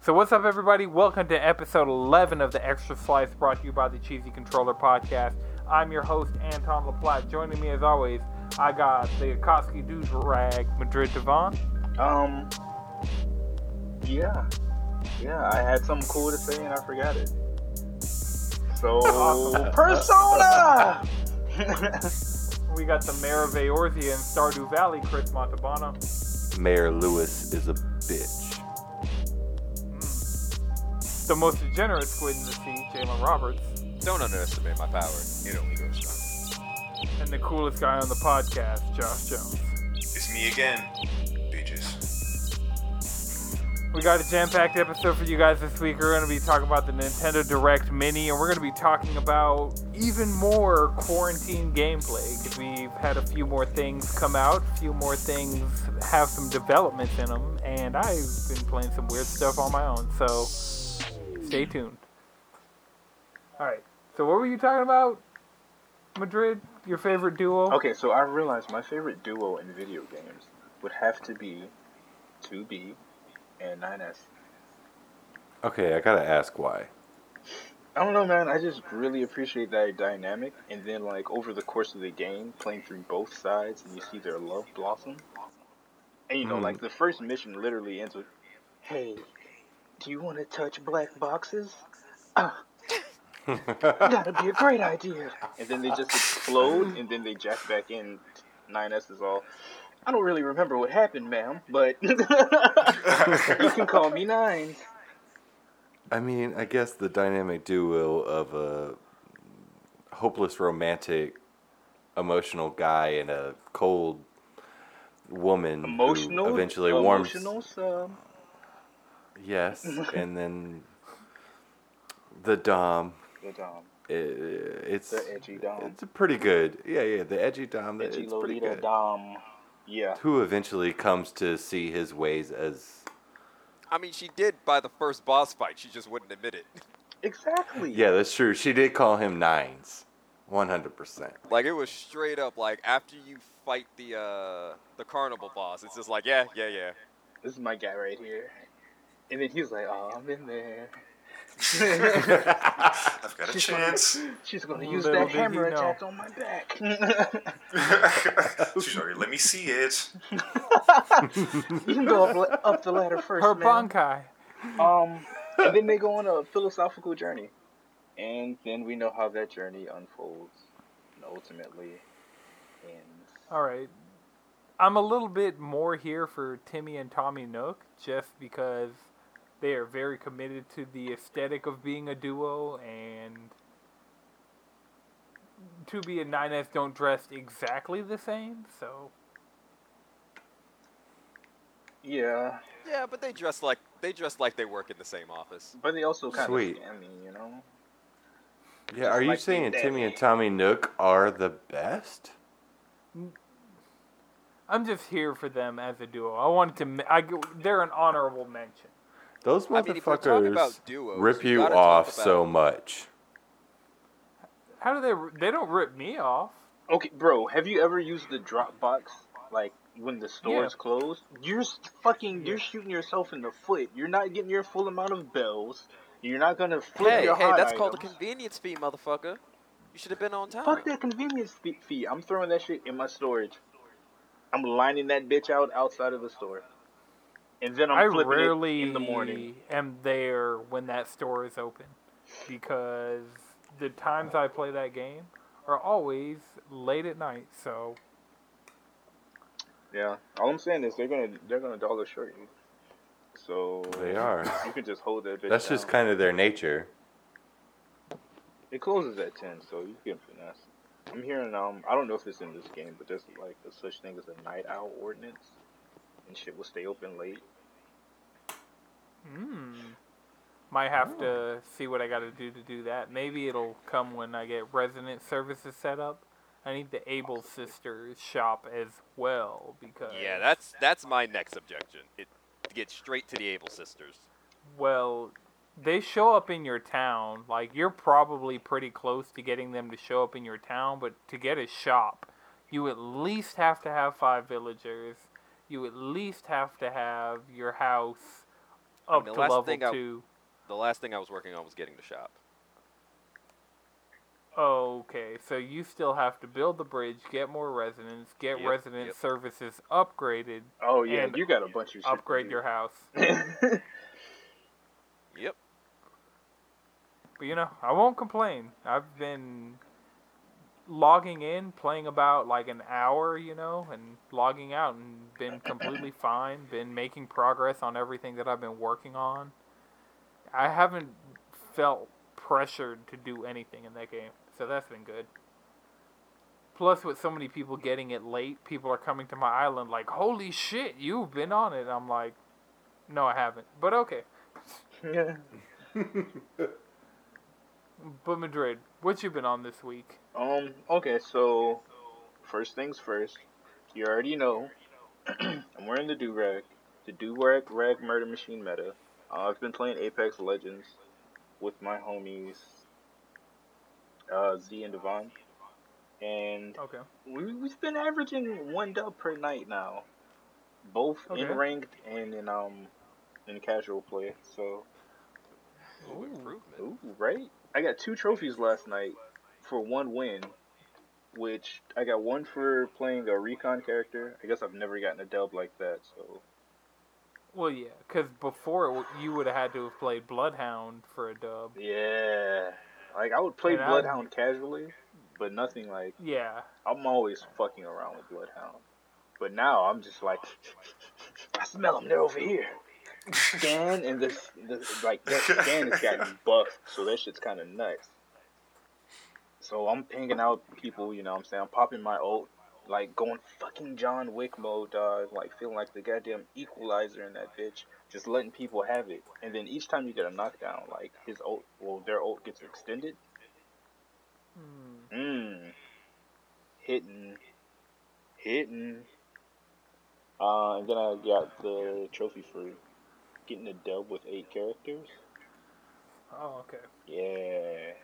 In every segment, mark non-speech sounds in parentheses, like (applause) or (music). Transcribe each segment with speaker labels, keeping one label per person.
Speaker 1: So, what's up, everybody? Welcome to episode 11 of the Extra Slice brought to you by the Cheesy Controller Podcast. I'm your host, Anton LaPlatte. Joining me, as always, I got the Akatsuki Dudes Rag, Madrid Devon.
Speaker 2: Um, yeah. Yeah, I had something cool to say and I forgot it. So, (laughs) Persona! (laughs)
Speaker 1: We got the Mayor of Eorzea and Stardew Valley, Chris Montalbano.
Speaker 3: Mayor Lewis is a bitch.
Speaker 1: The most degenerate squid in the sea, Jalen Roberts.
Speaker 4: Don't underestimate my power. It only goes strong.
Speaker 1: And the coolest guy on the podcast, Josh Jones.
Speaker 5: It's me again, bitches.
Speaker 1: We got a jam-packed episode for you guys this week. We're going to be talking about the Nintendo Direct Mini, and we're going to be talking about even more quarantine gameplay. 'cause We've had a few more things come out, a few more things have some developments in them, and I've been playing some weird stuff on my own. So stay tuned. All right. So what were you talking about, Madrid? Your favorite duo?
Speaker 2: okay, so I realized my favorite duo in video games would have to be 2B and 9S.
Speaker 3: Okay, I gotta ask why.
Speaker 2: I don't know, man. I just really appreciate that dynamic. And then, like, over the course of the game, playing through both sides, and you see their love blossom. And, you know,
Speaker 3: Mhm.
Speaker 2: like, the first mission literally ends with, Hey, do you want to touch black boxes? (laughs) Ah, that'd be a great idea. And then they just explode, and then they jack back in. 9S is all, I don't really remember what happened, ma'am, but (laughs) you can call me Nine.
Speaker 3: I mean, I guess the dynamic duo of a hopeless romantic, emotional guy and a cold woman
Speaker 2: Emotional,
Speaker 3: who eventually warms.
Speaker 2: emotional, so
Speaker 3: Yes, (laughs) and then the dom.
Speaker 2: The Dom.
Speaker 3: i it's
Speaker 2: The edgy dom.
Speaker 3: It's pretty good. Yeah, yeah, the edgy dom.
Speaker 2: Edgy
Speaker 3: it's pretty
Speaker 2: Lolita
Speaker 3: good.
Speaker 2: Dom. Yeah.
Speaker 3: Who eventually comes to see his ways as
Speaker 4: I mean, she did by the first boss fight. She just wouldn't admit it.
Speaker 2: Exactly.
Speaker 3: Yeah, that's true. She did call him nines. 100%.
Speaker 4: Like it was straight up. Like after you fight the uh the carnival boss, it's just like yeah, yeah, yeah.
Speaker 2: This is my guy right here. And then he's like, oh, I'm in there. (laughs)
Speaker 5: I've got a
Speaker 2: She's
Speaker 5: chance.
Speaker 2: She's gonna use
Speaker 1: Little
Speaker 2: that hammer
Speaker 1: know.
Speaker 2: attack on my back. (laughs)
Speaker 5: She's already let me see it. (laughs)
Speaker 2: you can go up, up the ladder first,
Speaker 1: Her
Speaker 2: man.
Speaker 1: Bankai.
Speaker 2: Um, and then they go on a philosophical journey, and then we know how that journey unfolds, and ultimately ends.
Speaker 1: All right. I'm a little bit more here for Timmy and Tommy Nook just because they are very committed to the aesthetic of being a duo and 2B and 9S don't dress exactly the same, so
Speaker 2: Yeah,
Speaker 4: Yeah, but they dress like they dress like they work in the same office.
Speaker 2: but they also kind
Speaker 3: Sweet.
Speaker 2: of scam you know.
Speaker 3: Yeah, are you
Speaker 2: like
Speaker 3: saying Timmy and Tommy Nook are the best?
Speaker 1: I'm just here for them as a duo. I wanted to m- I go- they're an honorable mention.
Speaker 3: Those
Speaker 4: I mean, if we're talking
Speaker 3: motherfuckers
Speaker 4: about duos,
Speaker 3: rip
Speaker 4: you
Speaker 3: you off
Speaker 4: about-
Speaker 3: so much.
Speaker 1: How do they they don't rip me off?
Speaker 2: Okay, bro, have you ever used the Dropbox? Like when the store is closed, you're s- fucking you're shooting yourself in the foot. You're not getting your full amount of bells. You're not gonna flip
Speaker 4: Hey,
Speaker 2: your
Speaker 4: hey,
Speaker 2: hot
Speaker 4: that's called a convenience fee, motherfucker. You should have been on time.
Speaker 2: Fuck that convenience fee- fee. I'm throwing that shit in my storage. I'm lining that bitch out outside of the store, and then I'm
Speaker 1: I
Speaker 2: flipping
Speaker 1: rarely
Speaker 2: it in the morning.
Speaker 1: am there when that store is open because the times I play that game are always late at night. So
Speaker 2: Yeah, all I'm saying is they're gonna they're gonna dollar short you. So
Speaker 3: They are.
Speaker 2: You can just hold that bitch.
Speaker 3: That's just kind of their nature.
Speaker 2: It closes at ten, so you can finesse. I'm hearing um I don't know if it's in this game, but there's like a such thing as a night owl ordinance, and shit will stay open late.
Speaker 1: mm, might have to see what I got to do to do that. Maybe it'll come when I get resident services set up. I need the Able Sisters shop as well because
Speaker 4: Yeah, that's that's my next objection. It to get straight to the Able sisters.
Speaker 1: Well, they show up in your town. Like you're probably pretty close to getting them to show up in your town, but to get a shop, you at least have to have five villagers. You at least have to have your house up
Speaker 4: the
Speaker 1: to
Speaker 4: last
Speaker 1: level
Speaker 4: thing I-
Speaker 1: two.
Speaker 4: The last thing I was working on was getting the shop.
Speaker 1: Okay, so you still have to build the bridge, get more residents, get
Speaker 4: Yep,
Speaker 1: resident
Speaker 4: yep.
Speaker 1: services upgraded,
Speaker 2: Oh yeah,
Speaker 1: And
Speaker 2: you got a bunch of shit.
Speaker 1: upgrade
Speaker 2: do.
Speaker 1: your house. (laughs)
Speaker 4: Yep.
Speaker 1: But you know, I won't complain. I've been logging in, playing about like an hour, you know, and logging out and been completely (coughs) fine, been making progress on everything that I've been working on. I haven't felt pressured to do anything in that game. So that's been good. Plus with so many people getting it late, people are coming to my island like, "Holy shit, you've been on it." I'm like, "No, I haven't." But okay. (laughs)
Speaker 2: Yeah. (laughs)
Speaker 1: But Madrid, what you been on this week?
Speaker 2: Um. Okay. So, first things first. You already know. (clears throat) I'm wearing the do rag, the do rag rag murder machine meta. Uh, I've been playing Apex Legends with my homies, uh, Z and Devon, and
Speaker 1: Okay.
Speaker 2: we, we've been averaging one dub per night now, both
Speaker 1: Okay.
Speaker 2: in ranked and in um in casual play. So,
Speaker 4: Ooh,
Speaker 1: Ooh.
Speaker 4: improvement.
Speaker 2: ooh, right? I got two trophies last night for one win, which I got one for playing a recon character. I guess I've never gotten a dub like that. So,
Speaker 1: Well, yeah, because before you would have had to have played Bloodhound for a dub.
Speaker 2: yeah, like I would play
Speaker 1: And I-
Speaker 2: Bloodhound casually, but nothing like
Speaker 1: Yeah.
Speaker 2: I'm always fucking around with Bloodhound. But now I'm just like, (laughs) I smell them. They're over here. Scan and this, this like that (laughs) scan has gotten buffed, so that shit's kind of nuts. So I'm pinging out people, you know what I'm saying? I'm popping my ult, like going fucking John Wick mode, dog. Like feeling like the goddamn equalizer in that bitch. Just letting people have it. And then each time you get a knockdown, like his ult, well, their ult gets extended.
Speaker 1: Hmm.
Speaker 2: Mmm. Hitting. Hitting. Uh, and then I got the trophy for getting a dub with eight characters.
Speaker 1: Oh, okay.
Speaker 2: Yeah.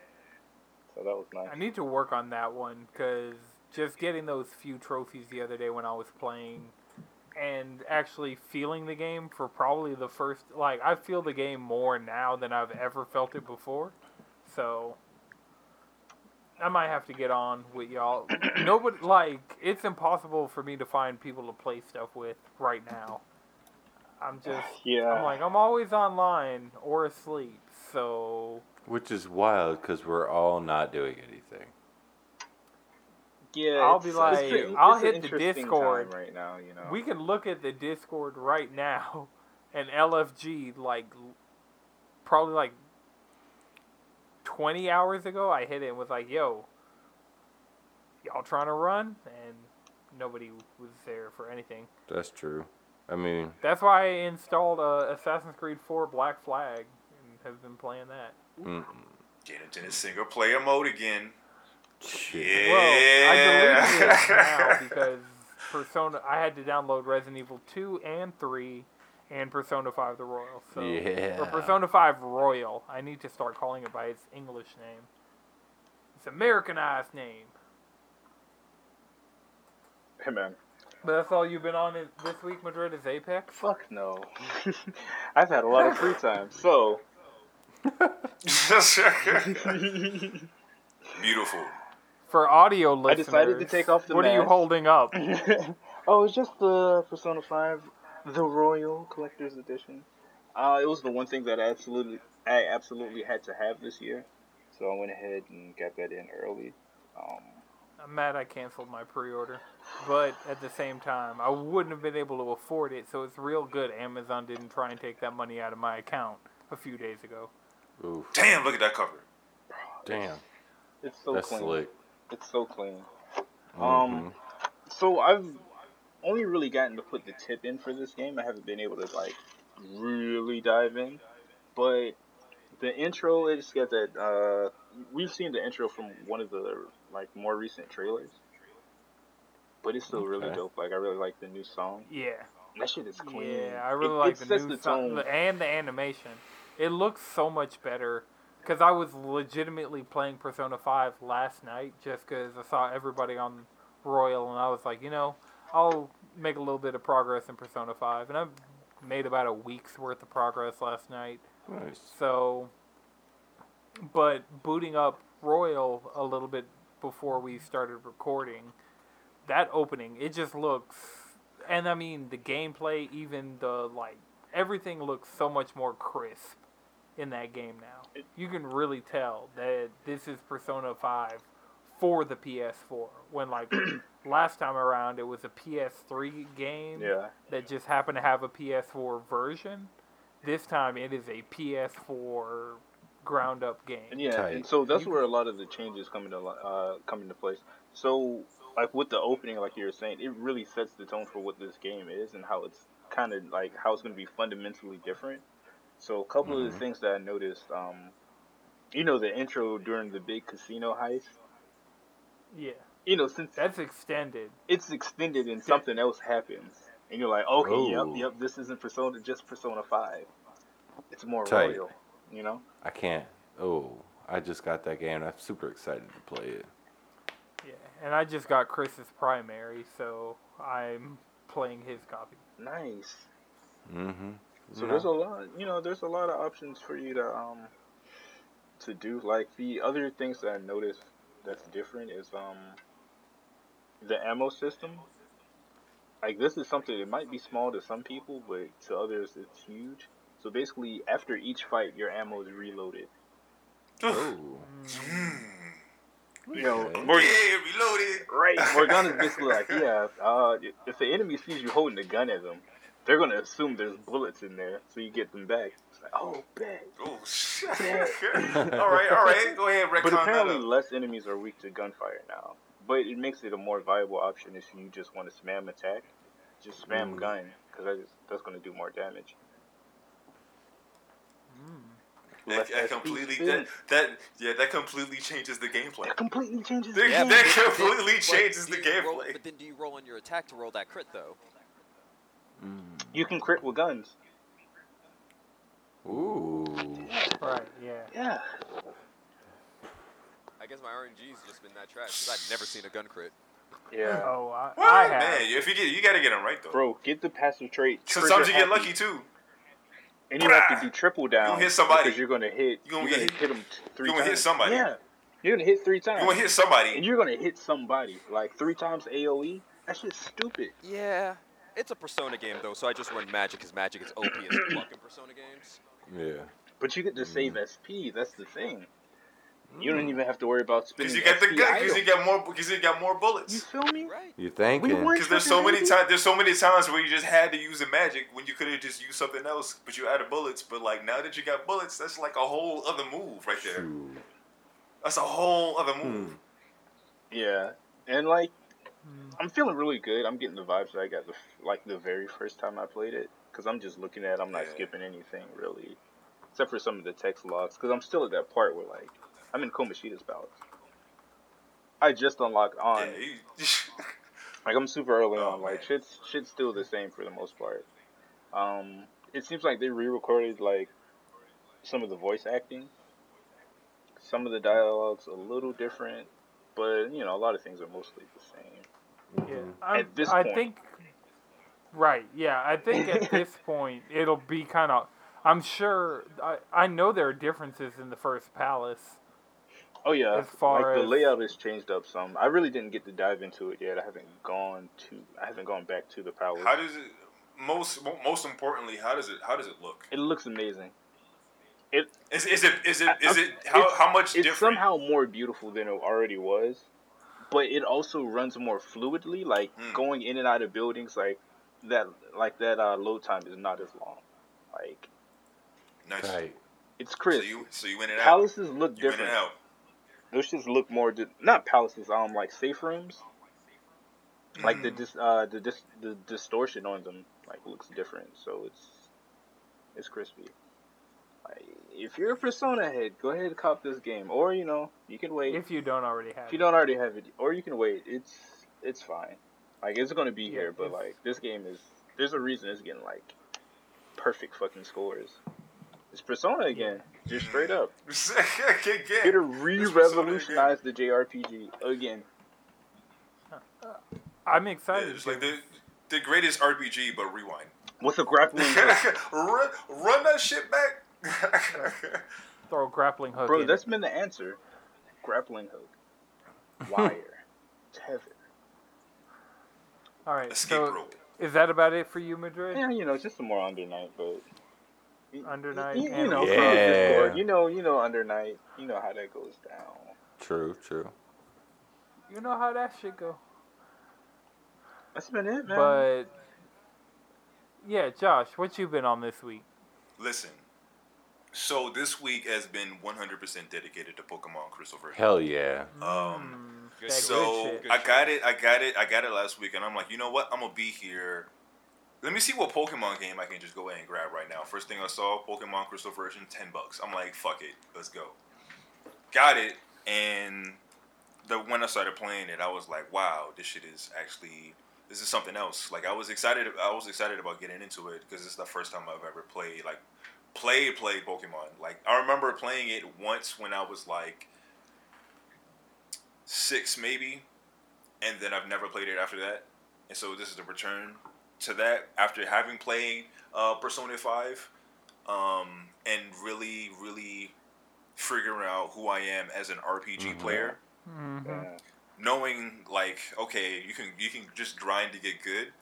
Speaker 2: So that was nice.
Speaker 1: I need to work on that one because just getting those few trophies the other day when I was playing and actually feeling the game for probably the first like I feel the game more now than I've ever felt it before. So I might have to get on with y'all. (coughs) Nobody like it's impossible for me to find people to play stuff with right now. I'm just
Speaker 2: Yeah.
Speaker 1: I'm like I'm always online or asleep. So
Speaker 3: Which is wild because we're all not doing anything.
Speaker 2: yeah.
Speaker 1: I'll be
Speaker 2: it's
Speaker 1: like,
Speaker 2: a-
Speaker 1: I'll hit the Discord.
Speaker 2: right now, you know.
Speaker 1: We can look at the Discord right now, (laughs) and LFG like probably like twenty hours ago, I hit it and was like, "Yo, y'all trying to run?" And nobody was there for anything.
Speaker 3: That's true. I mean,
Speaker 1: That's why I installed uh, Assassin's Creed 4 Black Flag and have been playing that.
Speaker 3: mm,
Speaker 5: Get into the single player mode again.
Speaker 3: shit.
Speaker 5: Yeah.
Speaker 1: Well, I deleted it now (laughs) because Persona. I had to download Resident Evil 2 and 3 and Persona 5 the Royal. So
Speaker 3: Yeah.
Speaker 1: or Persona 5 Royal. I need to start calling it by its English name. Its Americanized name.
Speaker 2: Hey man.
Speaker 1: But that's all you've been on this week, Madrid, is Apex?
Speaker 2: Fuck no. (laughs) I've had a lot of free time. So. (laughs)
Speaker 5: Beautiful.
Speaker 1: For audio
Speaker 2: I decided to take off the
Speaker 1: what are you holding up? (laughs)
Speaker 2: oh, it's just the Persona 5, the Royal Collector's Edition. Uh, it was the one thing that I absolutely, I absolutely had to have this year, so I went ahead and got that in early. Um,
Speaker 1: I'm mad I canceled my pre-order, but at the same time, I wouldn't have been able to afford it. So it's real good Amazon didn't try and take that money out of my account a few days ago.
Speaker 3: Oof.
Speaker 5: Damn, look at that cover.
Speaker 3: Damn.
Speaker 2: it's so
Speaker 3: That's
Speaker 2: clean.
Speaker 3: slick.
Speaker 2: It's so clean.
Speaker 3: Mhm.
Speaker 2: Um, so I've only really gotten to put the tip in for this game. I haven't been able to like really dive in, but the intro it's got that. Uh, we've seen the intro from one of the like more recent trailers, but it's still really
Speaker 3: Okay.
Speaker 2: dope. Like I really like the new song.
Speaker 1: Yeah,
Speaker 2: That shit is clean.
Speaker 1: yeah, I really
Speaker 2: It-
Speaker 1: like
Speaker 2: it
Speaker 1: the
Speaker 2: sets
Speaker 1: new
Speaker 2: the
Speaker 1: song
Speaker 2: tone.
Speaker 1: and the animation. It looks so much better because I was legitimately playing Persona 5 last night just because I saw everybody on Royal and I was like, you know, I'll make a little bit of progress in Persona 5, and I've made about a week's worth of progress last night.
Speaker 3: Nice.
Speaker 1: So, but booting up Royal a little bit before we started recording, that opening, it just looks, and I mean, the gameplay, even the, like, everything looks so much more crisp in that game now. You can really tell that this is Persona 5 for the PS4. When, like, (clears throat) last time around, it was a PS3 game
Speaker 2: Yeah.
Speaker 1: that just happened to have a PS4 version. This time it is a PS4 ground up game.
Speaker 2: And yeah, and so that's
Speaker 1: You-
Speaker 2: where a lot of the changes come into uh, come into place. So like with the opening, like you were saying, it really sets the tone for what this game is and how it's kind of like how it's going to be fundamentally different. So a couple of the
Speaker 3: Mhm.
Speaker 2: things that I noticed, um, you know, the intro during the big casino heist.
Speaker 1: Yeah,
Speaker 2: You know, since
Speaker 1: that's extended.
Speaker 2: it's extended and something else happens, and you're like, okay,
Speaker 3: Oh.
Speaker 2: yep, yep, this isn't Persona, just Persona Five. It's more
Speaker 3: Tight.
Speaker 2: royal, you know.
Speaker 3: I can't. Oh, I just got that game. I'm super excited to play it.
Speaker 1: Yeah, and I just got Chris's primary, so I'm playing his copy.
Speaker 2: Nice.
Speaker 3: Mm-hmm.
Speaker 2: So there's a lot, you know, there's a lot of options for you to um to do. Like the other things that I noticed that's different is um the ammo system. Like this is something that might be small to some people, but to others it's huge. So basically, after each fight, your ammo is reloaded.
Speaker 3: Oh.
Speaker 2: You know,
Speaker 5: Yeah, reloaded.
Speaker 2: right? (laughs) Morgana's basically like, yeah, uh, if the enemy sees you holding a gun at them, they're gonna assume there's bullets in there, so you get them back. It's like, oh, bet.
Speaker 5: Oh shit. (laughs) all right, all right. Go ahead,
Speaker 2: But
Speaker 5: retcon that
Speaker 2: apparently,
Speaker 5: up.
Speaker 2: less enemies are weak to gunfire now. But it makes it a more viable option if you just want to spam attack. Just spam
Speaker 3: Mm.
Speaker 2: gun, because that is, that's going to do more damage.
Speaker 5: That, that completely that, that yeah that completely changes the gameplay.
Speaker 2: That completely changes the
Speaker 5: That,
Speaker 2: game.
Speaker 5: that
Speaker 4: But then-
Speaker 5: completely changes the
Speaker 4: you roll-
Speaker 5: gameplay.
Speaker 4: but then do you roll on your attack to roll that crit though?
Speaker 3: Mm.
Speaker 2: You can crit with guns.
Speaker 3: Ooh.
Speaker 1: Right, yeah.
Speaker 2: Yeah.
Speaker 4: I guess my RNG's just been that trash because I've never seen a gun crit.
Speaker 2: Yeah.
Speaker 1: Oh, I,
Speaker 5: What?
Speaker 1: I have.
Speaker 5: Man, if you get you gotta get them right though.
Speaker 2: Bro, get the passive trait.
Speaker 5: Sometimes you
Speaker 2: trigger
Speaker 5: get lucky too.
Speaker 2: And you have to do triple down.
Speaker 5: gonna hit somebody.
Speaker 2: Because you're going to hit.
Speaker 5: You gonna
Speaker 2: you're gonna hit them three
Speaker 5: You're gonna hit somebody.
Speaker 2: Yeah. You're going to hit three times.
Speaker 5: You're gonna hit somebody.
Speaker 2: And you're going to hit somebody. Like three times AoE. That shit's stupid.
Speaker 4: Yeah, it's a Persona game though, so I just run Magic because Magic is OP as fuck in Persona games.
Speaker 3: Yeah.
Speaker 2: But you get to save
Speaker 5: Mm.
Speaker 2: SP. That's the thing. You don't even have to worry about spending.
Speaker 5: Because you get the
Speaker 2: SP
Speaker 5: gun. Because you got more. Because you got more bullets.
Speaker 2: You
Speaker 5: bullets.
Speaker 2: feel me?
Speaker 4: Right.
Speaker 3: You thinking?
Speaker 5: Because there's so many times. There's so many times where you just had to use a magic when you could have just used something else, but you out of bullets. But like now that you got bullets, that's like a whole other move right there.
Speaker 3: Shoot.
Speaker 5: That's a whole other move.
Speaker 3: Hmm.
Speaker 2: Yeah, and like
Speaker 1: Mm.
Speaker 2: I'm feeling really good. I'm getting the vibes that I got the like the very first time I played it because I'm just looking at. it, I'm not
Speaker 5: Yeah.
Speaker 2: skipping anything really, except for some of the text logs because I'm still at that part where like I'm in Kamoshida's palace. I just unlocked on.
Speaker 5: Yeah, you, (laughs)
Speaker 2: Like I'm super early
Speaker 5: Oh,
Speaker 2: on. Like
Speaker 5: man.
Speaker 2: shit's shit's still the same for the most part. Um, it seems like they re-recorded like some of the voice acting. Some of the dialogues a little different, but you know a lot of things are mostly the same.
Speaker 1: Yeah,
Speaker 3: Mhm.
Speaker 1: I'm-
Speaker 2: At this
Speaker 1: I
Speaker 2: point.
Speaker 1: think. Right. Yeah, I think at this (laughs) point it'll be kind of. I'm sure. I I know there are differences in the first palace.
Speaker 2: Oh yeah,
Speaker 1: As far
Speaker 2: like the layout has changed up some. I really didn't get to dive into it yet. I haven't gone to. I haven't gone back to the palace.
Speaker 5: how does it? Most most importantly, how does it? How does it look?
Speaker 2: it looks amazing. It
Speaker 5: Is, is it? Is it? Is
Speaker 2: I-
Speaker 5: it? How, how much
Speaker 2: it's
Speaker 5: different?
Speaker 2: somehow more beautiful than it already was, but it also runs more fluidly. Like
Speaker 5: Hmm.
Speaker 2: going in and out of buildings, like that. Like that uh, load time is not as long. Like
Speaker 5: nice.
Speaker 3: Tight.
Speaker 2: it's
Speaker 5: So
Speaker 2: crisp.
Speaker 5: you so you in and out.
Speaker 2: Palaces look
Speaker 5: You in and
Speaker 2: different. Those just look more. Di- not palaces. Um, like safe rooms. Like the
Speaker 5: Mm.
Speaker 2: dis- uh the dis- the distortion on them like looks different. So it's it's crispy. Like, if you're a Persona head, go ahead and cop this game, or you know you can wait.
Speaker 1: If you don't already have.
Speaker 2: If you
Speaker 1: it.
Speaker 2: don't already have it, or you can wait. It's it's fine. Like it's gonna be
Speaker 1: Yeah,
Speaker 2: here, but like this game is. There's a reason it's getting like perfect fucking scores. It's Persona again, just straight up. (laughs)
Speaker 5: Again.
Speaker 2: Here to re-revolutionize the JRPG again.
Speaker 1: I'm
Speaker 5: Yeah,
Speaker 1: excited.
Speaker 5: it's like the the greatest RPG, but rewind.
Speaker 2: What's a grappling hook? (laughs)
Speaker 5: run, run that shit back. (laughs)
Speaker 1: Throw a grappling hook.
Speaker 2: Bro,
Speaker 1: in
Speaker 2: that's
Speaker 1: it.
Speaker 2: been the answer. Grappling hook. Wire. Tether.
Speaker 1: All right.
Speaker 5: Escape
Speaker 1: so
Speaker 5: rope.
Speaker 1: is that about it for you, Madrid?
Speaker 2: Yeah, you know, just some more under night, but
Speaker 1: Under
Speaker 2: you,
Speaker 1: night
Speaker 2: you,
Speaker 1: and
Speaker 2: know,
Speaker 3: Yeah.
Speaker 2: from Discord, you know, you know, under night, you know how that goes down.
Speaker 3: True, true.
Speaker 1: You know how that shit go.
Speaker 2: That's been it, man.
Speaker 1: But yeah, Josh, what you been on this week?
Speaker 5: Listen. So this week has been 100% dedicated to Pokemon Crystal Version.
Speaker 3: Hell yeah.
Speaker 5: Um,
Speaker 1: That good
Speaker 5: so.
Speaker 4: Good
Speaker 5: I got it. I got it. I got it last week, and I'm like, you know what? I'm gonna be here. Let me see what Pokemon game I can just go and grab right now. First thing I saw, Pokemon Crystal Version, ten bucks. I'm like, fuck it, let's go. Got it, and the when I started playing it, I was like, wow, this shit is actually this is something else. Like I was excited. I was excited about getting into it because it's the first time I've ever played like played played Pokemon. Like I remember playing it once when I was like six maybe, and then I've never played it after that. And so this is the return to that after having played uh, Persona Five, um, and really really figuring out who I am as an RPG
Speaker 3: Mhm.
Speaker 5: player
Speaker 1: Mhm.
Speaker 2: Yeah.
Speaker 5: knowing like okay you can you can just grind to get good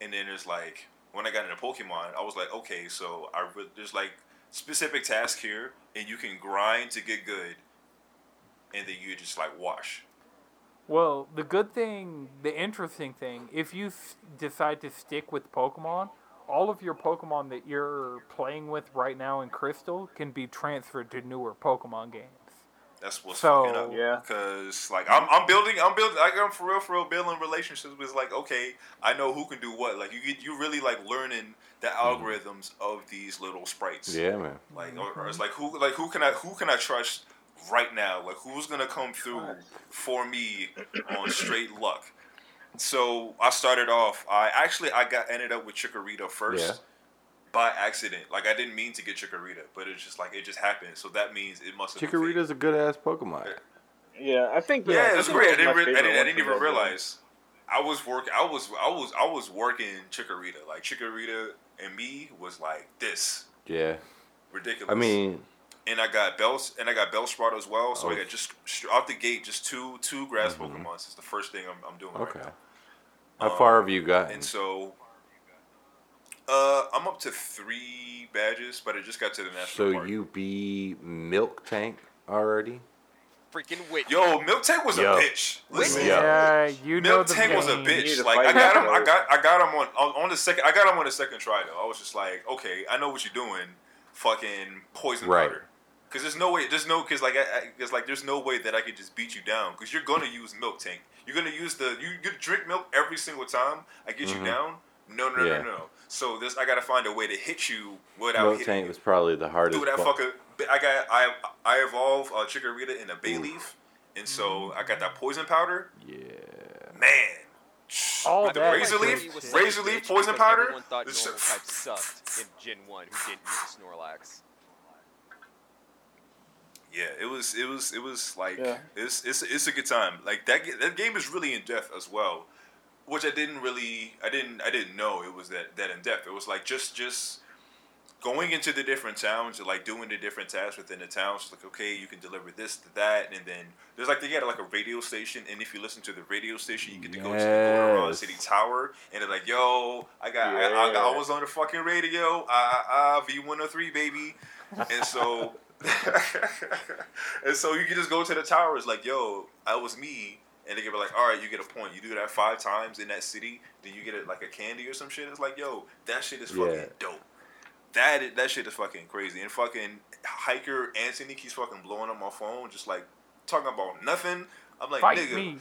Speaker 5: and then there's like when i got into pokemon i was like okay so i re- there's like specific tasks here and you can grind to get good and then you just like wash
Speaker 1: Well, the good thing, the interesting thing, if you s- decide to stick with Pokemon, all of your Pokemon that you're playing with right now in Crystal can be transferred to newer Pokemon games.
Speaker 5: that's what's
Speaker 1: So-
Speaker 5: fucking up
Speaker 2: Yeah.
Speaker 5: because like I'm, I'm building i'm building like i'm for real for real building relationships with like okay i know who can do what like you get you really like learning the mm-hmm. algorithms of these little sprites
Speaker 3: Yeah, man.
Speaker 5: Like, or, or mm-hmm. it's like who, like who can I, who can I trust right now? Like, who's gonna come through for me on straight luck? So I started off. I actually I got ended up with Chikorita first
Speaker 3: Yeah.
Speaker 5: by accident. Like I didn't mean to get Chikorita, but it's just like it just happened. So that means it must have. been fate.
Speaker 3: Chikorita's a good ass Pokemon.
Speaker 2: Yeah, I think.
Speaker 5: Yeah,
Speaker 2: I
Speaker 5: it was great. I didn't, re- I didn't, I didn't even realize. I was working. I was, I was, I was working Chikorita. Like Chikorita and me was like this
Speaker 3: Yeah.
Speaker 5: ridiculous.
Speaker 3: I mean,
Speaker 5: and I got Bells and I got Bellsprout as well. So
Speaker 3: Oh.
Speaker 5: I got just out the gate, just two two grass
Speaker 3: Mhm.
Speaker 5: Pokemon. It's the first thing I'm, I'm doing
Speaker 3: okay.
Speaker 5: right now.
Speaker 3: How
Speaker 5: Um,
Speaker 3: far have you gotten?
Speaker 5: And so, uh, I'm up to three badges, but I just got to the national
Speaker 3: So
Speaker 5: park.
Speaker 3: you be Miltank already?
Speaker 4: Freaking witch.
Speaker 5: Yo, Miltank was
Speaker 3: Yo.
Speaker 5: a bitch. Listen,
Speaker 3: Yeah.
Speaker 1: Yeah, you know
Speaker 5: Milk
Speaker 1: the
Speaker 5: Tank was a
Speaker 1: game.
Speaker 2: You need
Speaker 5: bitch. Like I got
Speaker 2: him.
Speaker 5: him, I got, I got him on, on on the second. I got him on the second try though. I was just like, okay, I know what you're doing. Fucking poison
Speaker 3: Right.
Speaker 5: powder. Because there's no way, there's no, because like, I, I, cause like, there's no way that I could just beat you down. Because you're gonna use Milk Tank. You're gonna use the, you, you drink milk every single time I get
Speaker 3: Mhm.
Speaker 5: you down. No, no,
Speaker 3: Yeah.
Speaker 5: no, no. So this, I gotta find a way to hit you without
Speaker 3: Milk
Speaker 5: hitting
Speaker 3: Tank
Speaker 5: you.
Speaker 3: was probably the hardest.
Speaker 5: Dude, that
Speaker 3: bu-
Speaker 5: fucker. I got, I, I evolve uh, Chikorita in a Bayleef, and so I got that poison powder.
Speaker 3: Yeah.
Speaker 5: Man,
Speaker 1: All
Speaker 5: With the
Speaker 1: that
Speaker 5: razor leaf?
Speaker 4: He was
Speaker 1: shit.
Speaker 4: such a
Speaker 5: Razor leaf, poison
Speaker 4: because
Speaker 5: powder?
Speaker 4: Everyone thought
Speaker 5: This
Speaker 4: normal type sucked in Gen One, who didn't use Snorlax.
Speaker 5: Yeah, it was it was it was like
Speaker 2: Yeah.
Speaker 5: it's it's it's a good time. Like that that game is really in depth as well, which I didn't really I didn't I didn't know it was that that in depth. It was like just just going into the different towns and like doing the different tasks within the towns. Like okay, you can deliver this to that, and then there's like they got like a radio station, and if you listen to the radio station, you get to go to the Gorilla City Tower, and they're like, yo, I got I, I,
Speaker 2: Yeah.
Speaker 5: I was on the fucking radio, ah uh, V one hundred three baby, and so. (laughs) and so you can just go to the tower. It's like, yo, that was me. And they can be like, all right, you get a point. You do that five times in that city, then you get it like a candy or some shit. It's like, yo, that shit is fucking
Speaker 3: Yeah.
Speaker 5: dope. That is, that shit is fucking crazy. And fucking hiker Anthony keeps fucking blowing up my phone, just like talking about nothing. I'm like,
Speaker 1: Fight
Speaker 5: nigga.
Speaker 1: me.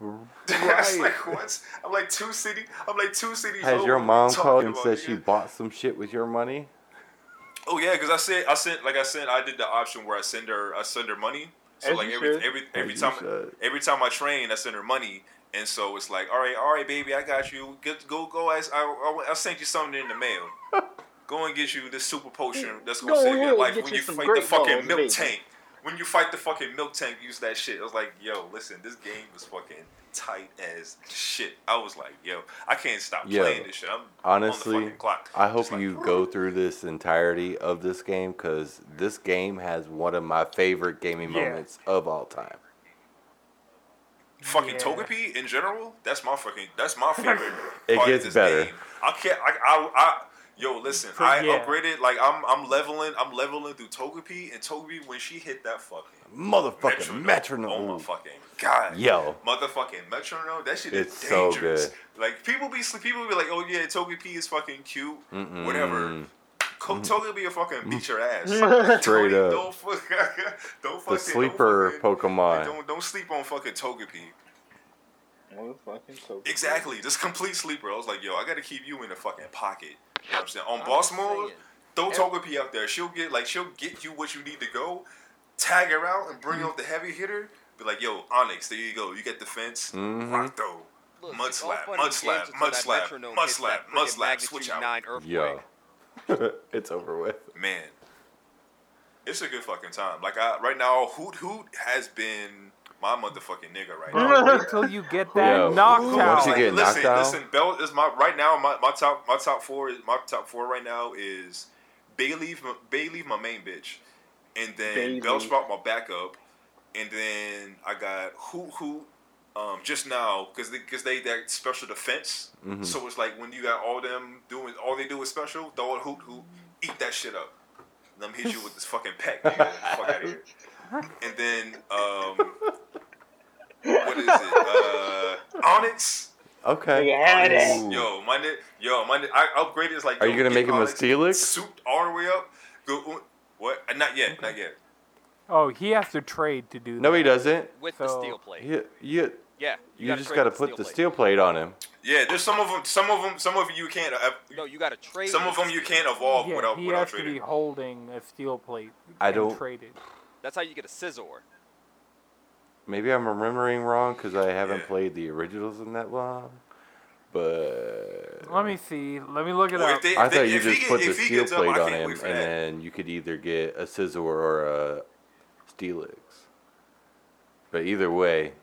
Speaker 1: (laughs)
Speaker 5: It's
Speaker 3: Right.
Speaker 5: like what? I'm like two city. I'm like two cities.
Speaker 3: Has your mom called
Speaker 5: talking
Speaker 3: and
Speaker 5: about,
Speaker 3: said she bought some shit with your money?
Speaker 5: Oh yeah, because I said I sent like I said I did the option where I send her I send her money. So
Speaker 2: As
Speaker 5: like every
Speaker 2: should.
Speaker 5: every every
Speaker 3: As
Speaker 5: time every time I train I send her money, and so it's like all right all right baby I got you get go go I I, I sent you something in the mail. (laughs) Go and get you this super potion that's gonna
Speaker 2: Go
Speaker 5: save your life when
Speaker 2: you
Speaker 5: you fight the fucking milk
Speaker 2: baby.
Speaker 5: tank. when you fight the fucking Miltank, use that shit. I was like, yo, listen, this game was fucking tight as shit. I was like, yo, I can't stop
Speaker 3: Yo,
Speaker 5: playing this shit. I'm
Speaker 3: Honestly,
Speaker 5: on the clock.
Speaker 3: I hope
Speaker 5: like,
Speaker 3: you go through this entirety of this game because this game has one of my favorite gaming
Speaker 1: Yeah.
Speaker 3: moments of all time.
Speaker 5: fucking
Speaker 1: Yeah.
Speaker 5: Togepi in general. That's my fucking. That's my (laughs) favorite.
Speaker 3: It
Speaker 5: part of
Speaker 3: gets
Speaker 5: this
Speaker 3: better.
Speaker 5: Game. I can't. I. I. I Yo, listen.
Speaker 1: So,
Speaker 5: I
Speaker 1: yeah.
Speaker 5: upgraded. Like I'm. I'm leveling. I'm leveling through Togepi, and Togepi when she hit that fucking
Speaker 3: Motherfucking
Speaker 5: Oh
Speaker 3: metronome.
Speaker 5: my fucking god.
Speaker 3: Yo.
Speaker 5: Motherfucking metronome. That shit
Speaker 3: It's
Speaker 5: is
Speaker 3: so
Speaker 5: dangerous.
Speaker 3: good.
Speaker 5: Like people be people be like, oh yeah, Togepi is fucking cute.
Speaker 3: Mm-mm.
Speaker 5: Whatever. Co- mm-hmm. Togepi will fucking beat your ass. (laughs)
Speaker 3: Straight
Speaker 5: don't,
Speaker 3: up.
Speaker 5: Don't, fuck, (laughs) don't fucking.
Speaker 3: The sleeper
Speaker 5: don't fucking,
Speaker 3: Pokemon.
Speaker 5: Don't don't sleep on fucking Togepi.
Speaker 2: Motherfucking
Speaker 5: Exactly, just complete sleeper. I was like, yo, I gotta keep you in the fucking pocket. You know what I'm saying? On
Speaker 4: I'm
Speaker 5: boss
Speaker 4: just
Speaker 5: mode,
Speaker 4: saying.
Speaker 5: throw
Speaker 4: Every-
Speaker 5: Togepi out there. She'll get like she'll get you what you need to go. Tag her out and bring out the heavy hitter. Be like, yo, Onix, there you go. You get the fence.
Speaker 3: Mhm.
Speaker 5: Rock throw.
Speaker 4: Look,
Speaker 5: Mud slap, mud slap, mud slap, mud slap, mud slap, switch out.
Speaker 4: nine earthquake.
Speaker 3: Yo. (laughs) it's over with.
Speaker 5: Man, it's a good fucking time. Like I right now, Hoothoot has been my motherfucking nigga right now.
Speaker 1: Bro, wait till you get that
Speaker 3: Yo,
Speaker 1: knocked
Speaker 3: once you get
Speaker 5: listen,
Speaker 3: knocked out-
Speaker 5: listen. Bell is my right now. My, my top my top four is my top four right now is Bailey Bailey my main bitch, and then
Speaker 2: Bailey.
Speaker 5: Bellsprout my backup, and then I got Hoothoot. Um, just now, because they, cause they that special defense,
Speaker 3: Mhm.
Speaker 5: so it's like when you got all them doing all they do is special, throw a Hoothoot, eat that shit up. Let me hit you with this fucking peck, nigga. Fuck out of here. And then um, what is it? Uh, Onix.
Speaker 3: Okay.
Speaker 2: Nigga had it.
Speaker 3: Ooh.
Speaker 5: Yo, my ni- yo, my ni- I upgraded. It's like.
Speaker 3: Are
Speaker 5: yo,
Speaker 3: you gonna make him a
Speaker 5: Onix,
Speaker 3: Steelix?
Speaker 5: Souped all the way up. Go. What? Uh, Not yet. Not yet.
Speaker 1: Oh, he has to trade to do
Speaker 3: No,
Speaker 1: that.
Speaker 3: he doesn't.
Speaker 4: with the
Speaker 1: So-
Speaker 4: steel plate.
Speaker 3: You, you,
Speaker 4: Yeah,
Speaker 3: you,
Speaker 4: gotta
Speaker 3: just
Speaker 4: trade
Speaker 3: got to
Speaker 4: with
Speaker 3: put the
Speaker 4: plate.
Speaker 3: steel plate on him.
Speaker 5: Yeah, there's some of them. Some of them. Some of you can't. Uh,
Speaker 4: No, you got to trade.
Speaker 5: some of
Speaker 4: with
Speaker 5: them you
Speaker 4: steel.
Speaker 5: can't evolve
Speaker 1: Yeah,
Speaker 5: without
Speaker 1: he
Speaker 5: without
Speaker 1: has to
Speaker 5: trading.
Speaker 1: be holding a steel plate.
Speaker 3: I
Speaker 1: and
Speaker 3: don't-
Speaker 1: Traded.
Speaker 4: That's how you get a Scizor.
Speaker 3: Maybe I'm remembering wrong because I haven't
Speaker 5: Yeah.
Speaker 3: played the originals in that long. But
Speaker 1: Let me see. Let me look it
Speaker 5: Well,
Speaker 1: up.
Speaker 5: if they-
Speaker 3: I thought you
Speaker 5: if he
Speaker 3: just
Speaker 5: get-
Speaker 3: put the
Speaker 5: if he
Speaker 3: steel
Speaker 5: gets up,
Speaker 3: plate
Speaker 5: I
Speaker 3: on
Speaker 5: can't
Speaker 3: him,
Speaker 5: wait for
Speaker 3: and
Speaker 5: that.
Speaker 3: then you could either get a Scizor or a Steelix. But either way,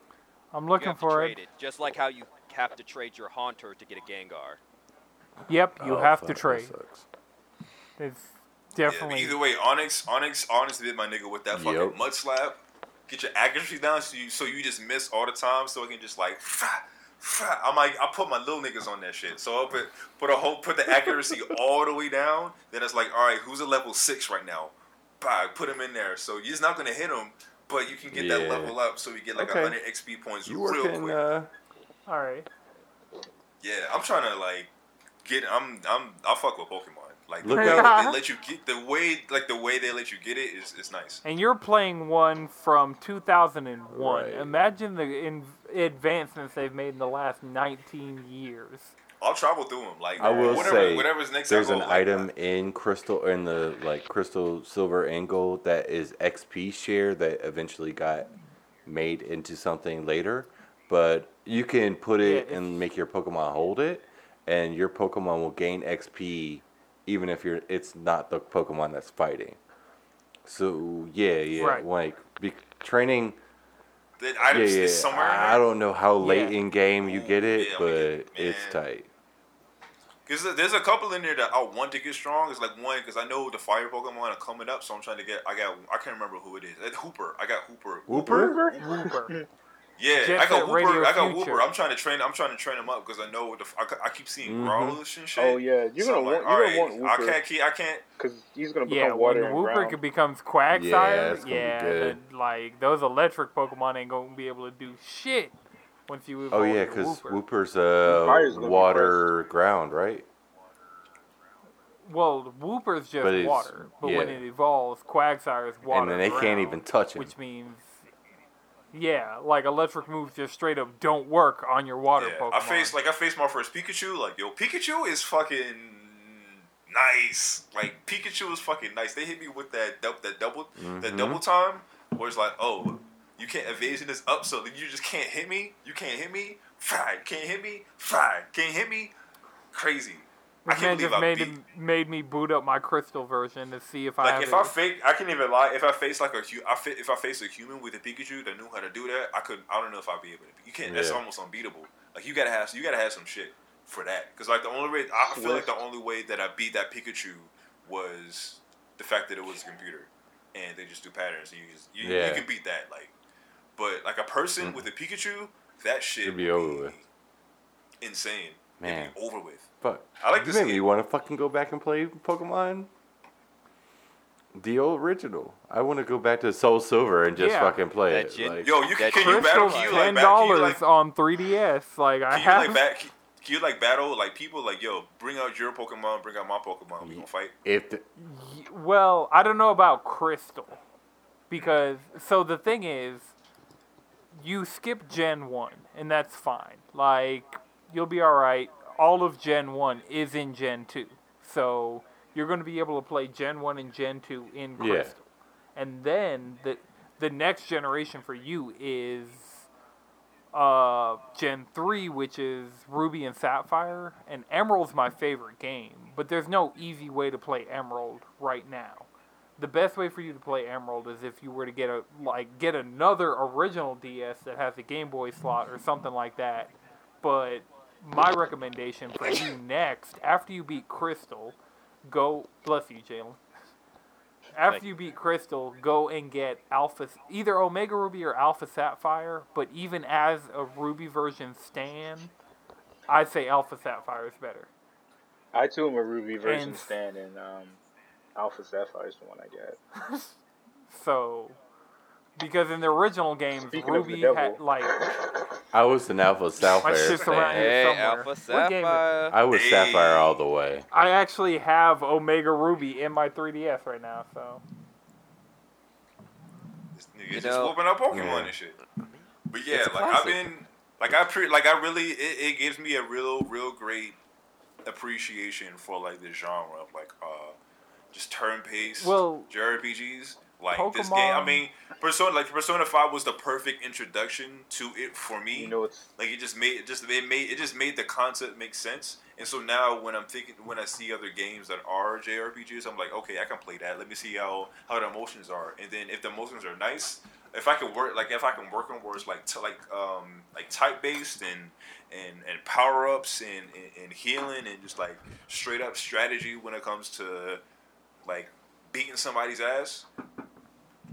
Speaker 1: I'm
Speaker 4: You
Speaker 1: looking
Speaker 4: have to
Speaker 1: for
Speaker 4: trade
Speaker 1: it.
Speaker 4: it, just like how you have to trade your Haunter to get a Gengar.
Speaker 1: Yep, you
Speaker 3: oh,
Speaker 1: have
Speaker 3: fuck,
Speaker 1: to
Speaker 3: that
Speaker 1: trade.
Speaker 3: sucks.
Speaker 1: It's
Speaker 5: Yeah,
Speaker 1: definitely.
Speaker 5: either way, Onix, Onix, Onix did my nigga with that fucking
Speaker 3: Yup.
Speaker 5: mud slap. Get your accuracy down so you so you just miss all the time, so I can just like. I'm like I put my little niggas on that shit, so I put put a whole put the accuracy (laughs) all the way down. Then it's like, all right, who's a level six right now? Bye, put him in there. So you're just not gonna hit him, but you can get that level up, so you get like
Speaker 3: Okay.
Speaker 5: 100 XP points
Speaker 3: you
Speaker 5: real
Speaker 3: working?
Speaker 5: quick.
Speaker 3: Uh,
Speaker 1: All right.
Speaker 5: Yeah, I'm trying to like get. I'm I'm I fuck with Pokemon. Like the
Speaker 3: Look
Speaker 5: way
Speaker 1: out-
Speaker 5: they (laughs) let you get the way like the way they let you get it is is nice.
Speaker 1: And you're playing one from 2001.
Speaker 3: Right.
Speaker 1: Imagine the in- advancements they've made in the last 19 years.
Speaker 5: I'll travel through them. Like
Speaker 3: I will
Speaker 5: whatever,
Speaker 3: say,
Speaker 5: whatever's next.
Speaker 3: there's an
Speaker 5: like,
Speaker 3: item in crystal in the like crystal silver and gold that is XP share that eventually got made into something later, but you can put it
Speaker 1: Yeah,
Speaker 3: and make your Pokemon hold it, and your Pokemon will gain XP even if you're it's not the Pokemon that's fighting. So yeah, yeah,
Speaker 1: Right.
Speaker 3: like be, training.
Speaker 5: The
Speaker 3: Yeah,
Speaker 5: items
Speaker 3: yeah.
Speaker 5: is somewhere.
Speaker 3: I I don't know how late
Speaker 1: Yeah.
Speaker 3: in game you get it,
Speaker 5: Yeah,
Speaker 3: but
Speaker 5: we get-
Speaker 3: it's tight.
Speaker 5: Because there's a couple in there that I want to get strong. It's like one because I know the fire Pokemon are coming up, so I'm trying to get. I got. I can't remember who it is. It's Hooper. I got Hooper.
Speaker 3: Hooper.
Speaker 1: Hooper. Wooper.
Speaker 5: Yeah,
Speaker 1: Jet
Speaker 5: I got
Speaker 1: Set
Speaker 5: Hooper.
Speaker 1: Radio
Speaker 5: I got
Speaker 1: Future.
Speaker 5: Hooper. I'm trying to train. I'm trying to train him up because I know what the. I, I keep seeing. Growlers and shit.
Speaker 2: Oh yeah, you're
Speaker 5: So
Speaker 2: gonna
Speaker 5: I'm
Speaker 2: want you're
Speaker 5: right,
Speaker 2: gonna want
Speaker 5: I can't keep. I can't.
Speaker 2: because he's gonna become
Speaker 1: Yeah,
Speaker 2: water
Speaker 1: when
Speaker 2: and
Speaker 1: Wooper
Speaker 2: ground.
Speaker 1: becomes Quagsire,
Speaker 3: Yeah, it's be
Speaker 1: yeah,
Speaker 3: good.
Speaker 1: like those electric Pokemon ain't gonna be able to do shit once you evolve
Speaker 3: Oh yeah, because
Speaker 1: Wooper.
Speaker 3: Wooper's
Speaker 2: Fire's
Speaker 3: uh water ground, right?
Speaker 1: Well, Wooper's just
Speaker 3: But
Speaker 1: water, but when it evolves, Quagsire is water.
Speaker 3: and then they can't even touch it,
Speaker 1: Which means, yeah, like electric moves just straight up don't work on your water
Speaker 5: Yeah,
Speaker 1: Pokemon.
Speaker 5: I faced like I faced my first Pikachu. Like yo, Pikachu is fucking nice. Like Pikachu is fucking nice. They hit me with that dou- that double that
Speaker 3: Mhm.
Speaker 5: double time, where it's like, oh, you can't evasion this up, so that you just can't hit me. You can't hit me. Fine, can't hit me. Fine, can't hit me. Crazy. I
Speaker 1: This man
Speaker 5: can't believe
Speaker 1: just
Speaker 5: I
Speaker 1: made
Speaker 5: beat.
Speaker 1: him, made me boot up my crystal version to see if I
Speaker 5: Like
Speaker 1: have
Speaker 5: if
Speaker 1: it.
Speaker 5: I fake, I can't even lie. If I face like a, hu- I fa- if I face a human with a Pikachu that knew how to do that, I could. I don't know if I'd be able to. You can't. That's almost unbeatable. Like you gotta have, you gotta have some shit for that. Because like the only way, I feel like the only way that I beat that Pikachu was the fact that it was a computer, and they just do patterns. And you just, you,
Speaker 3: Yeah.
Speaker 5: you can beat that. Like, but like a person with a Pikachu, that shit
Speaker 3: It'd be over with.
Speaker 5: Insane.
Speaker 3: Man.
Speaker 5: It'd be over with.
Speaker 3: Fuck.
Speaker 5: I like
Speaker 3: you
Speaker 5: this
Speaker 3: made me want to fucking go back and play Pokemon. The old original. I want to go back to Soul Silver and just
Speaker 1: Yeah.
Speaker 3: fucking play
Speaker 4: That
Speaker 3: it.
Speaker 4: shit-
Speaker 3: Like,
Speaker 5: Yo, you can,
Speaker 4: That
Speaker 5: can you battle?
Speaker 1: Crystal's
Speaker 5: Can you
Speaker 1: ten
Speaker 5: like, bat- can you
Speaker 1: dollars
Speaker 5: like
Speaker 1: on 3DS. Like I
Speaker 5: Can you
Speaker 1: have.
Speaker 5: like bat? Can can you like battle like people like yo? Bring out your Pokemon. Bring out my Pokemon. We gonna fight.
Speaker 3: if the,
Speaker 1: Y- Well, I don't know about Crystal. Because, so the thing is, you skip Gen 1, and that's fine. Like, you'll be alright. All of Gen 1 is in Gen 2. So, you're going to be able to play Gen 1 and Gen 2 in
Speaker 3: Yeah.
Speaker 1: Crystal. And then, the, the next generation for you is uh, Gen 3, which is Ruby and Sapphire. And Emerald's my favorite game, but there's no easy way to play Emerald right now. The best way for you to play Emerald is if you were to get a like get another original DS that has a Game Boy slot or something like that. But my recommendation for you next, after you beat Crystal, go bless you, Jalen. After
Speaker 4: Thank
Speaker 1: you beat Crystal, go and get Alpha, either Omega Ruby or Alpha Sapphire. But even as a Ruby version stan, I'd say Alpha Sapphire is better.
Speaker 2: I too am a Ruby version
Speaker 1: And-
Speaker 2: stand, and um, Alpha Sapphire is the one I get. (laughs)
Speaker 1: So, because in the original games,
Speaker 2: Speaking the
Speaker 1: Ruby had like
Speaker 3: I was an Alpha Sapphire
Speaker 1: shit's around
Speaker 3: fan.
Speaker 4: Hey. Alpha
Speaker 1: What game is it?
Speaker 4: Sapphire.
Speaker 3: I was
Speaker 5: Hey.
Speaker 3: Sapphire all the way.
Speaker 1: I actually have Omega Ruby in my 3DS right now. So
Speaker 5: This nigga
Speaker 4: You
Speaker 5: just
Speaker 4: know-
Speaker 5: whooping up Pokemon
Speaker 3: Yeah.
Speaker 5: and shit. But yeah,
Speaker 4: It's
Speaker 5: like I've been, like I pre, like I really, it, it gives me a real, real great appreciation for like the genre of like uh just turn-based
Speaker 1: Well,
Speaker 5: JRPGs. Like this game, I mean, Persona, like Persona Five was the perfect introduction to it for me.
Speaker 2: You know, it's
Speaker 5: Like it just made it just it made it just made the concept make sense. And so now when I'm thinking when I see other games that are JRPGs, I'm like, okay, I can play that. Let me see how how the emotions are. And then if the emotions are nice, if I can work like if I can work on words like t- like um like type based and and and power ups and, and and healing and just like straight up strategy when it comes to like beating somebody's ass.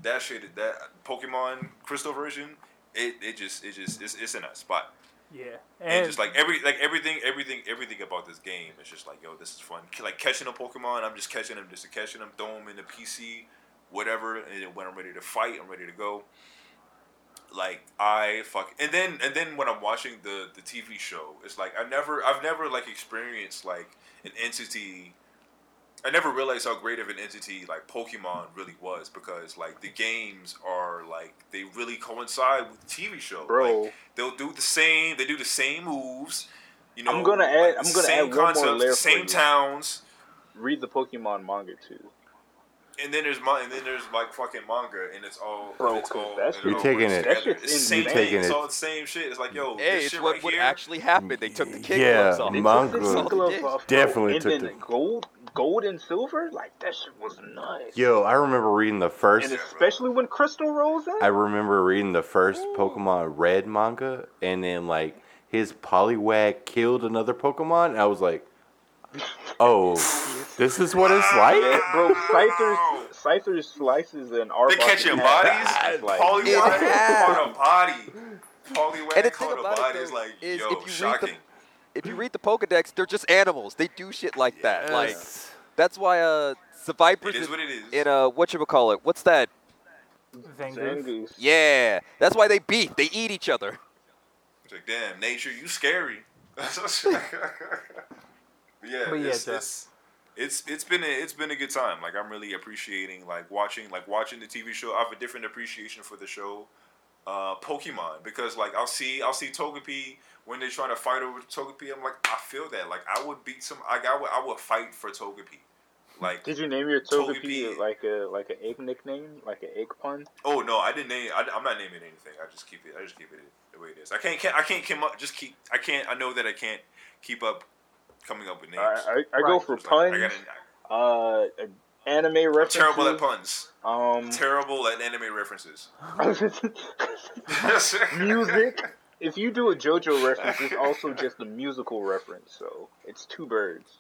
Speaker 5: That shit, that Pokemon Crystal version, it, it just it just it's, it's in a spot.
Speaker 1: yeah,
Speaker 5: And, just like every like everything everything everything about this game is just like yo this is fun. Like catching a pokemon i'm just catching them just catching them throw them in the pc whatever and when i'm ready to fight i'm ready to go. Like i fuck and then and then when i'm watching the the tv show it's like i never i've never like experienced like an entity I never realized how great of an entity like Pokemon really was because like the games are like they really coincide with the TV show.
Speaker 2: Bro.
Speaker 5: Like, they'll do the same. They do the same moves. You know,
Speaker 2: I'm gonna add- I'm gonna
Speaker 5: same
Speaker 2: add one more
Speaker 5: concepts,
Speaker 2: layer for
Speaker 5: same
Speaker 2: you.
Speaker 5: towns.
Speaker 2: read the Pokemon manga too.
Speaker 5: And then there's mon- and then there's like fucking manga, and it's all
Speaker 2: Bro,
Speaker 5: it's
Speaker 2: 'cause
Speaker 5: all
Speaker 2: that
Speaker 5: it
Speaker 3: You're
Speaker 5: all
Speaker 3: taking it-
Speaker 2: That
Speaker 5: together.
Speaker 2: shit's
Speaker 5: It's the same thing.
Speaker 3: Taking
Speaker 5: It's all the same shit. It's like yo,
Speaker 4: Hey,
Speaker 5: this
Speaker 4: it's
Speaker 5: shit
Speaker 4: what
Speaker 5: right
Speaker 4: would
Speaker 5: here.
Speaker 4: actually happened. Mm, (laughs) they took the kid
Speaker 3: Yeah,
Speaker 4: gloves off.
Speaker 2: They
Speaker 3: manga.
Speaker 2: took the
Speaker 4: All the
Speaker 2: glove
Speaker 4: dicks.
Speaker 2: off.
Speaker 3: Definitely
Speaker 2: and
Speaker 3: took
Speaker 2: then
Speaker 3: the-
Speaker 2: gold, gold and silver. Like that shit was nice.
Speaker 3: Yo, I remember reading the first.
Speaker 2: and especially when Crystal rolls in.
Speaker 3: I remember reading the first Pokemon Red manga, and then like his Poliwag killed another Pokemon. And I was like, (laughs) "Oh, this is what it's like."
Speaker 2: Yeah, bro, Scyther's, Scyther's slices and Arbok.
Speaker 5: They catching bodies.
Speaker 2: Like,
Speaker 5: Poliwag
Speaker 4: It
Speaker 5: caught a body. Poliwag
Speaker 4: And the thing
Speaker 5: caught a
Speaker 4: about it,
Speaker 5: body is like
Speaker 4: is
Speaker 5: yo,
Speaker 4: if you read the-
Speaker 5: shocking.
Speaker 4: If you read the Pokedex, they're just animals. They do shit like that. Like that's why uh, the Vipers
Speaker 5: It is
Speaker 4: in,
Speaker 5: what it is.
Speaker 4: in uh, what you would call it? What's that?
Speaker 1: Zangoose.
Speaker 2: Zangoose.
Speaker 4: Yeah, that's why they beat. They eat each other.
Speaker 5: It's like, damn, nature, you scary. (laughs) (laughs) yeah,
Speaker 1: But yeah,
Speaker 5: it's, it's it's it's been a, it's been a good time. Like I'm really appreciating like watching like watching the TV show. I have a different appreciation for the show, uh, Pokemon, because like I'll see I'll see Togepi when they're trying to fight over Togepi. I'm like I feel that like I would beat some like I would I would fight for Togepi. Like
Speaker 2: Did you name your
Speaker 5: Togepi.
Speaker 2: Togepi like a like an egg nickname, like an egg pun?
Speaker 5: oh no, I didn't name. I, I'm not naming anything. I just keep it. I just keep it the way it is. I can't. can't I can't come up. Just keep. I can't. I know that I can't keep up coming up with names.
Speaker 2: I, I, I go
Speaker 1: Right.
Speaker 2: for
Speaker 5: It's like, I
Speaker 2: puns.
Speaker 5: gotta-
Speaker 2: Uh, anime
Speaker 5: I'm terrible at puns.
Speaker 2: Um,
Speaker 5: Terrible at anime references. (laughs) (laughs)
Speaker 2: music. If you do a JoJo (laughs) reference, it's also just a musical reference. So it's two birds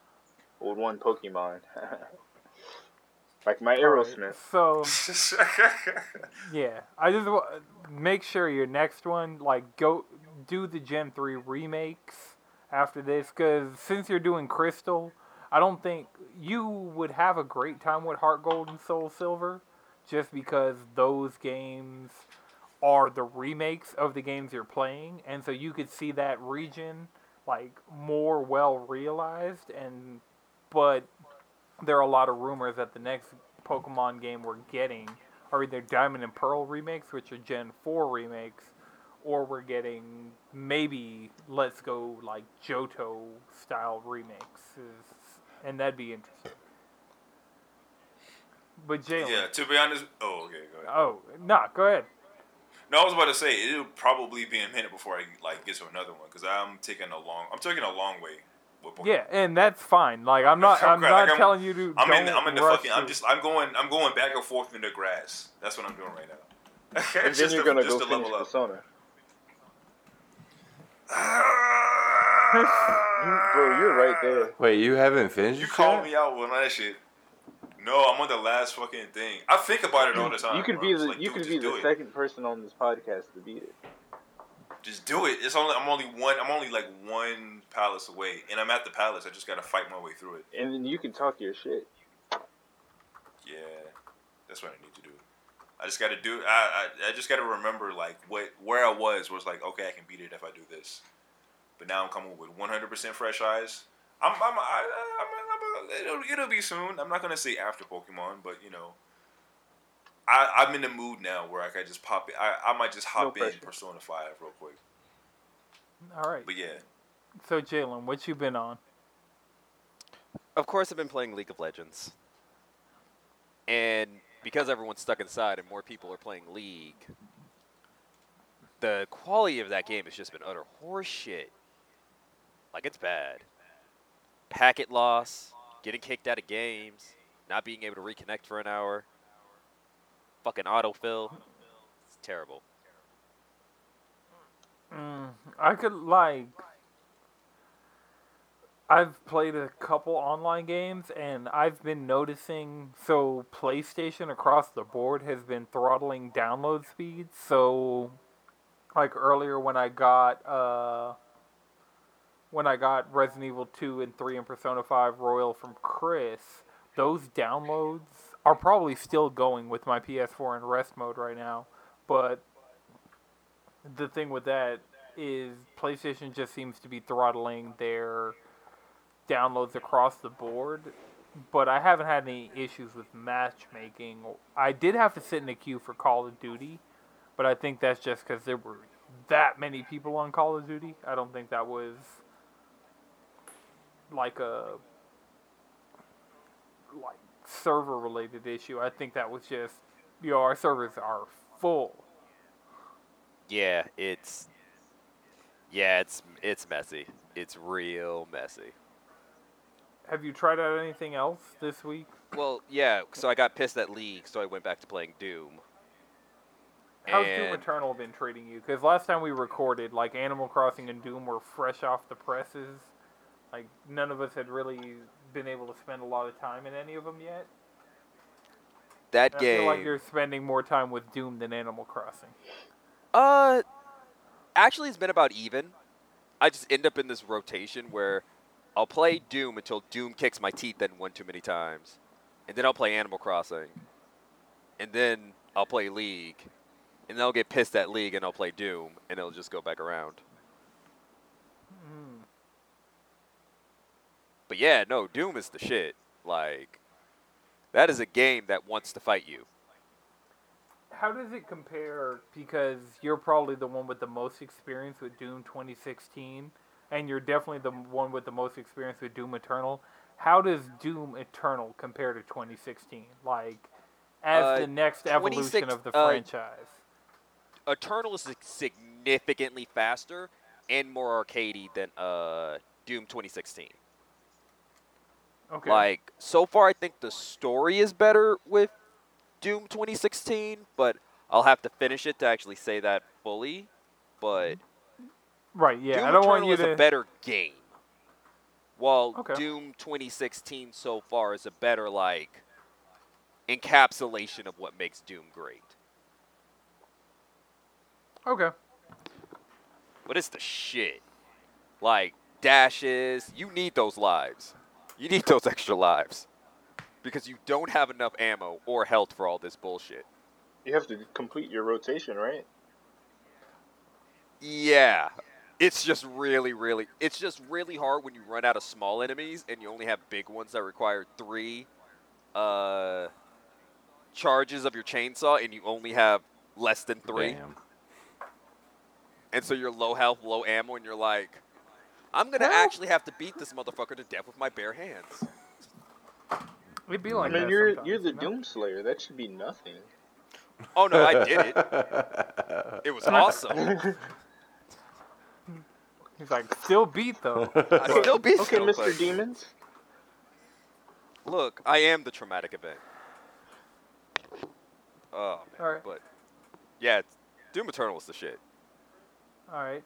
Speaker 2: with one Pokemon. (laughs) like my Aerosmith.
Speaker 1: So (laughs) yeah, I just wa- make sure your next one like go do the Gen three remakes after this, because since you're doing Crystal, I don't think you would have a great time with Heart Gold and Soul Silver, just because those games are the remakes of the games you're playing, and so you could see that region like more well realized and but there are a lot of rumors that the next Pokemon game we're getting are either Diamond and Pearl remakes, which are Gen 4 remakes, or we're getting maybe Let's Go like Johto style remakes, and that'd be interesting. But Jalen,
Speaker 5: yeah, to be honest. Oh, okay, go ahead.
Speaker 1: oh, nah, go ahead.
Speaker 5: No, I was about to say it'll probably be a minute before I like get to another one because I'm taking a long. I'm taking a long way. With
Speaker 1: Yeah, and that's fine. Like I'm not, (laughs) I'm
Speaker 5: Like,
Speaker 1: not
Speaker 5: I'm-
Speaker 1: telling you to.
Speaker 5: I'm in.
Speaker 1: don't
Speaker 5: I'm in the
Speaker 1: rush
Speaker 5: fucking. I'm just. I'm going. I'm going back and forth in the grass. That's what I'm doing right now. (laughs)
Speaker 2: And then you're
Speaker 5: to-
Speaker 2: gonna
Speaker 5: just
Speaker 2: go
Speaker 5: to
Speaker 2: finish
Speaker 5: level up.
Speaker 2: Persona. (laughs) You, bro, you're right there.
Speaker 3: Wait, you haven't finished
Speaker 5: You
Speaker 3: it
Speaker 5: called me out on that shit. No, I'm on the last fucking thing. I think about it all the time.
Speaker 2: You can
Speaker 5: bro.
Speaker 2: be the
Speaker 5: like,
Speaker 2: you
Speaker 5: dude,
Speaker 2: can be the
Speaker 5: it.
Speaker 2: second person on this podcast to beat it.
Speaker 5: Just do it. It's only I'm only one. I'm only like one palace away, and I'm at the palace. I just gotta fight my way through it.
Speaker 2: And then you can talk your shit.
Speaker 5: Yeah, that's what I need to do. I just gotta do. I I, I just gotta remember like what where I was was like okay I can beat it if I do this, but now I'm coming with 100% fresh eyes. I'm I'm, I, I'm, I'm, it'll, it'll be soon. I'm not gonna say after Pokemon, but you know. I, I'm in the mood now where I can just pop it. I, I might just hop in. Persona 5 real quick.
Speaker 1: All right.
Speaker 5: But yeah,
Speaker 1: So Jalen, what you been on?
Speaker 4: Of course, I've been playing League of Legends. And because everyone's stuck inside and more people are playing League, the quality of that game has just been utter horseshit. Like, it's bad. Packet loss, getting kicked out of games, not being able to reconnect for an hour, fucking autofill. It's terrible.
Speaker 1: Mm, I could like. I've played a couple online games and I've been noticing so PlayStation across the board has been throttling download speeds. So like earlier when I got uh when I got Resident Evil 2 and 3 and Persona 5 Royal from Chris, those downloads are probably still going with my PS4 in rest mode right now, but the thing with that is PlayStation just seems to be throttling their downloads across the board. But I haven't had any issues with matchmaking. I did have to sit in a queue for Call of Duty, but I think that's just because there were that many people on Call of Duty. I don't think that was like a like server related issue. I think that was just you know our servers are full.
Speaker 4: Yeah, it's yeah, it's it's messy. It's real messy.
Speaker 1: Have you tried out anything else this week?
Speaker 4: Well, yeah, so I got pissed at League, so I went back to playing Doom.
Speaker 1: How's Doom Eternal been treating you? Because last time we recorded, like Animal Crossing and Doom were fresh off the presses. Like none of us had really been able to spend a lot of time in any of them yet.
Speaker 4: That
Speaker 1: And I
Speaker 4: game.
Speaker 1: feel like you're spending more time with Doom than Animal Crossing.
Speaker 4: Uh, actually, it's been about even. I just end up in this rotation where I'll play Doom until Doom kicks my teeth in one too many times, and then I'll play Animal Crossing, and then I'll play League, and then I'll get pissed at League and I'll play Doom, and it'll just go back around.
Speaker 1: Mm.
Speaker 4: But yeah, no, Doom is the shit. Like, that is a game that wants to fight you.
Speaker 1: How does it compare? Because you're probably the one with the most experience with Doom 2016, and you're definitely the one with the most experience with Doom Eternal. How does Doom Eternal compare to 2016? Like, as
Speaker 4: Uh,
Speaker 1: the next evolution of the
Speaker 4: uh,
Speaker 1: franchise.
Speaker 4: Eternal is significantly faster and more arcadey than uh, Doom 2016.
Speaker 1: Okay.
Speaker 4: Like so far, I think the story is better with Doom 2016, but I'll have to finish it to actually say that fully. But
Speaker 1: right. Yeah.
Speaker 4: Doom
Speaker 1: I don't
Speaker 4: Eternal
Speaker 1: want you
Speaker 4: is
Speaker 1: to.
Speaker 4: a better game, while
Speaker 1: Okay.
Speaker 4: Doom 2016 so far is a better like encapsulation of what makes Doom great.
Speaker 1: Okay.
Speaker 4: But it's the shit. Like dashes, you need those lives. You need those extra lives because you don't have enough ammo or health for all this bullshit.
Speaker 2: You have to complete your rotation, right?
Speaker 4: Yeah. It's just really, really, it's just really hard when you run out of small enemies and you only have big ones that require three uh, charges of your chainsaw and you only have less than three.
Speaker 3: Bam.
Speaker 4: And so you're low health, low ammo, and you're like, I'm going to
Speaker 1: Well-
Speaker 4: actually have to beat this motherfucker to death with my bare hands.
Speaker 1: We'd be like,
Speaker 2: I
Speaker 1: like
Speaker 2: mean,
Speaker 1: that
Speaker 2: you're you're the
Speaker 1: you know?
Speaker 2: Doom Slayer. That should be nothing.
Speaker 4: Oh, no, I did it. (laughs) It was awesome. (laughs)
Speaker 1: He's like, still beat though. (laughs)
Speaker 4: I still beat
Speaker 2: Okay,
Speaker 4: Snowflake.
Speaker 2: Mr. Demons.
Speaker 4: Look, I am the traumatic event. Oh, man.
Speaker 1: All right.
Speaker 4: But, yeah, it's- Doom Eternal is the shit.
Speaker 1: All right,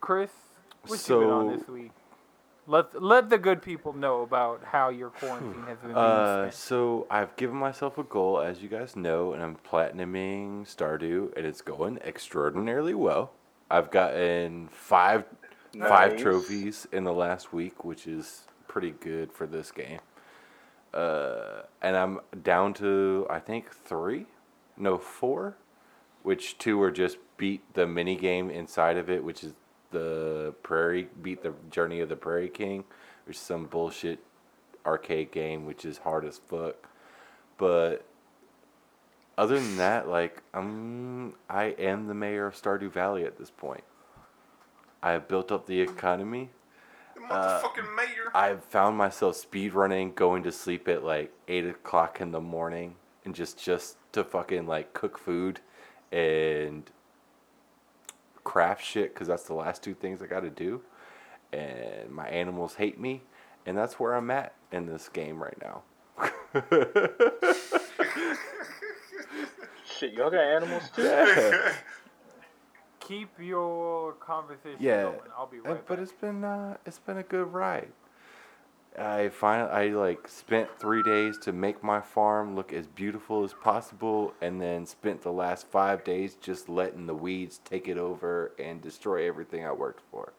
Speaker 1: Chris, what you been on
Speaker 3: So-
Speaker 1: this week? Let let the good people know about how your quarantine has been
Speaker 3: Uh, so I've given myself a goal, as you guys know, and I'm platinuming Stardew, and it's going extraordinarily well. I've gotten five five trophies in the last week, which is pretty good for this game. Uh, and I'm down to I think three, no four, which two are just beat the mini game inside of it, which is the Prairie beat the Journey of the Prairie King, which is some bullshit arcade game, which is hard as fuck. But other than that, like I'm, I am the mayor of Stardew Valley at this point. I have built up the economy.
Speaker 5: The motherfucking uh, mayor.
Speaker 3: I've found myself speed running, going to sleep at like eight o'clock in the morning, and just just to fucking like cook food and craft shit because that's the last two things I got to do. And my animals hate me, and that's where I'm at in this game right now. (laughs)
Speaker 2: Shit, y'all got animals too.
Speaker 1: Keep your conversation
Speaker 3: yeah,
Speaker 1: going. I'll be
Speaker 3: uh,
Speaker 1: right
Speaker 3: but
Speaker 1: back.
Speaker 3: it's been uh, it's been a good ride. I finally I like spent three days to make my farm look as beautiful as possible, and then spent the last five days just letting the weeds take it over and destroy everything I worked for.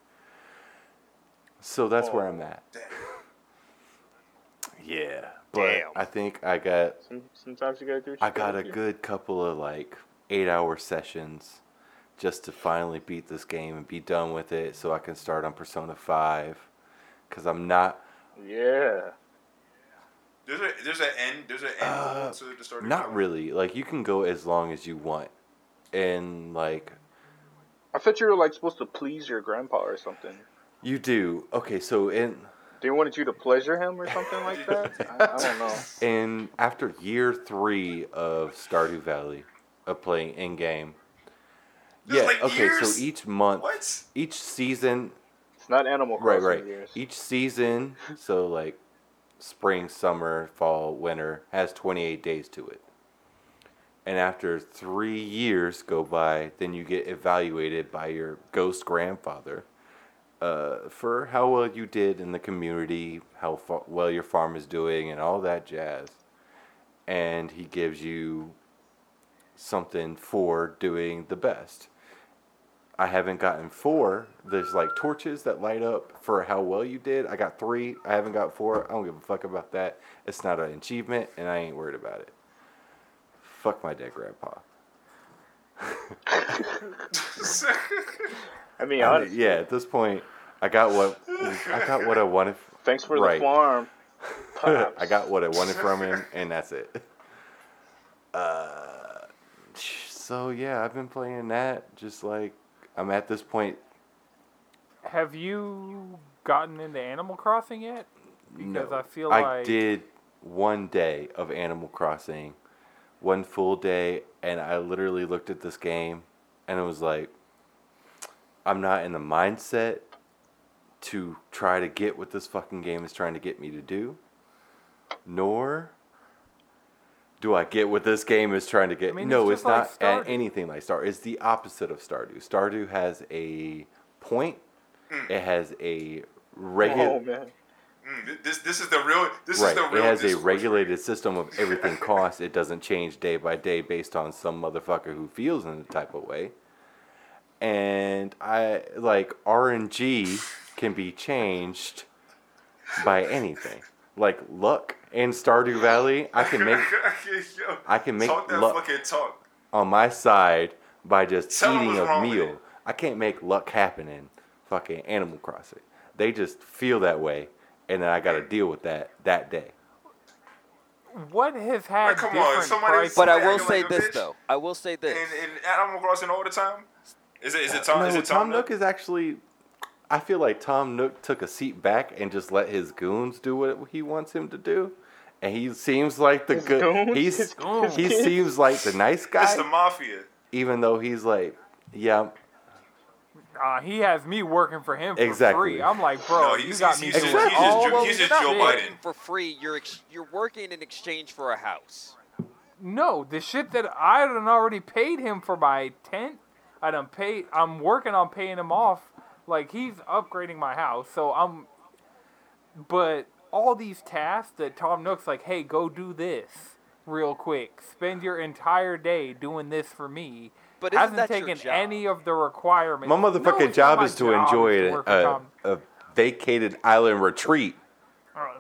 Speaker 3: So that's where oh, I'm at. (laughs) Yeah, but
Speaker 4: Damn.
Speaker 3: I think I got
Speaker 2: sometimes you gotta do.
Speaker 3: I got a good couple of like eight hour sessions just to finally beat this game and be done with it so I can start on Persona 5. Because I'm not,
Speaker 2: Yeah.
Speaker 5: There's a there's an end there's an end
Speaker 3: Uh,
Speaker 5: to the start.
Speaker 3: not really. Like, you can go as long as you want. And like,
Speaker 2: I thought you were like supposed to please your grandpa or something.
Speaker 3: you do. Okay, so in.
Speaker 2: They wanted you to pleasure him or something like that. (laughs) I, I don't know.
Speaker 3: And after year three of Stardew Valley, of playing in game, yeah,
Speaker 5: like
Speaker 3: okay,
Speaker 5: years?
Speaker 3: so each month,
Speaker 5: What?
Speaker 3: each season,
Speaker 2: It's not Animal
Speaker 3: right, right.
Speaker 2: years.
Speaker 3: Each season, so like spring, summer, fall, winter, has 28 days to it. And after three years go by, then you get evaluated by your ghost grandfather uh, for how well you did in the community, how fa- well your farm is doing, and all that jazz. And he gives you something for doing the best. I haven't gotten four. There's like torches that light up for how well you did. I got three. I haven't got four. I don't give a fuck about that. It's not an achievement, and I ain't worried about it. Fuck my dead grandpa. (laughs)
Speaker 2: I mean,
Speaker 3: I mean, yeah, at this point, I got what I got what I wanted.
Speaker 2: thanks for
Speaker 3: Right.
Speaker 2: the farm. (laughs)
Speaker 3: I got what I wanted from him, and that's it. Uh, so yeah, I've been playing that. Just like I'm at this point.
Speaker 1: Have you gotten into Animal Crossing yet? Because
Speaker 3: no,
Speaker 1: I feel like
Speaker 3: I
Speaker 1: like
Speaker 3: did one day of Animal Crossing, one full day, and I literally looked at this game, and it was like, I'm not in the mindset to try to get what this fucking game is trying to get me to do. nor do I get what this game is trying to get.
Speaker 1: I mean,
Speaker 3: no,
Speaker 1: it's
Speaker 3: it's,
Speaker 1: just like
Speaker 3: not anything like Star. It's the opposite of Stardew. Stardew has a point. It has a regular.
Speaker 2: Oh man.
Speaker 5: Mm, this this is the real. This
Speaker 3: Right.
Speaker 5: is the
Speaker 3: It has a
Speaker 5: discourse.
Speaker 3: regulated system of everything (laughs) costs. It doesn't change day by day based on some motherfucker who feels in a type of way. And I like RNG can be changed by anything. Like luck in Stardew Valley, I can make (laughs) I can make
Speaker 5: talk that
Speaker 3: luck.
Speaker 5: fucking talk.
Speaker 3: on my side by just
Speaker 5: Tell 'em
Speaker 3: eating a meal. I can't make luck happen in fucking Animal Crossing. They just feel that way, and then I got to deal with that that day.
Speaker 1: What has had
Speaker 5: Like, come on,
Speaker 1: different
Speaker 5: somebody-
Speaker 1: prices?
Speaker 4: But I will say
Speaker 5: like
Speaker 4: this
Speaker 5: bitch.
Speaker 4: though. I will say this.
Speaker 5: In, in Animal Crossing all the time. Is it is it uh, Tom?
Speaker 3: no,
Speaker 5: is it
Speaker 3: Tom,
Speaker 5: Tom,
Speaker 3: Nook is actually. I feel like Tom Nook took a seat back and just let his goons do what he wants him to do, and he seems like the
Speaker 2: His
Speaker 3: good.
Speaker 2: goons?
Speaker 3: He's
Speaker 2: His
Speaker 1: goons?
Speaker 3: he seems like the nice guy.
Speaker 5: It's the mafia.
Speaker 3: even though he's like, yeah,
Speaker 1: Uh, he has me working for him for
Speaker 3: Exactly.
Speaker 1: free. I'm like, bro,
Speaker 5: No,
Speaker 1: you got me
Speaker 5: he's
Speaker 1: doing
Speaker 5: just- he's just
Speaker 1: all
Speaker 5: Joe- he's just Joe. Biden.
Speaker 4: for free. You're ex- you're working in exchange for a house.
Speaker 1: No, the shit that I done already paid him for my tent. I done paid. I'm working on paying him off. Like he's upgrading my house, so I'm. But all these tasks that Tom Nook's like, hey, go do this real quick. Spend your entire day doing this for me.
Speaker 4: But isn't
Speaker 1: hasn't
Speaker 4: that your
Speaker 1: taken
Speaker 4: job?
Speaker 1: any of the requirements.
Speaker 3: my motherfucking
Speaker 1: it's not
Speaker 3: job
Speaker 1: my
Speaker 3: is to
Speaker 1: job
Speaker 3: enjoy
Speaker 1: to
Speaker 3: a, a, a vacated island retreat.
Speaker 1: Uh,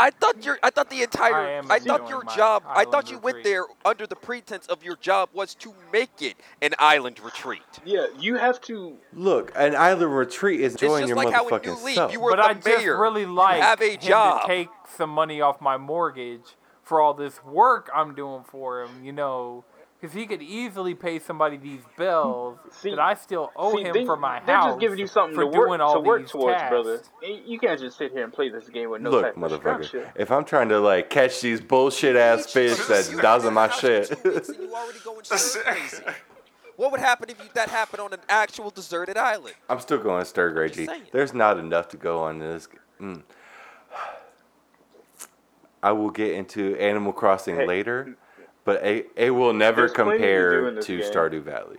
Speaker 4: I thought your I thought the entire
Speaker 1: am
Speaker 4: I, thought your job I thought
Speaker 1: island
Speaker 4: you went there under the pretense of your job was to make it an island retreat.
Speaker 2: Yeah, you have to.
Speaker 3: Look, an island retreat is
Speaker 4: It's
Speaker 3: enjoying
Speaker 4: just
Speaker 3: your
Speaker 4: like how in
Speaker 3: motherfucking
Speaker 4: New League
Speaker 3: self.
Speaker 4: you were
Speaker 1: but
Speaker 4: the
Speaker 1: I just
Speaker 4: mayor.
Speaker 1: really
Speaker 4: You
Speaker 1: like
Speaker 4: have a
Speaker 1: him
Speaker 4: job.
Speaker 1: to take some money off my mortgage for all this work I'm doing for him. You know, because he could easily pay somebody these bills
Speaker 2: See-
Speaker 1: that I still owe
Speaker 2: See,
Speaker 1: him
Speaker 2: they,
Speaker 1: for my
Speaker 2: they're
Speaker 1: house.
Speaker 2: just giving you something
Speaker 1: for
Speaker 2: to work
Speaker 1: doing all
Speaker 2: to work
Speaker 1: these
Speaker 2: towards,
Speaker 1: tasks.
Speaker 2: brother. You you can't just sit here and play this game with no
Speaker 3: Look,
Speaker 2: type
Speaker 3: motherfucker,
Speaker 2: structure.
Speaker 3: if I'm trying to like catch these bullshit ass fish that's
Speaker 4: You
Speaker 3: dodging my
Speaker 4: haven't been in the
Speaker 3: shit,
Speaker 4: house for two weeks and you already going (laughs) stir crazy. What would happen if you, that happened on an actual deserted island?
Speaker 3: I'm still going to stir crazy.
Speaker 4: saying.
Speaker 3: There's not enough to go on this. Mm. (sighs) I will get into Animal Crossing
Speaker 2: Hey.
Speaker 3: later, but it, it will never
Speaker 2: There's to
Speaker 3: compare to. Stardew Valley.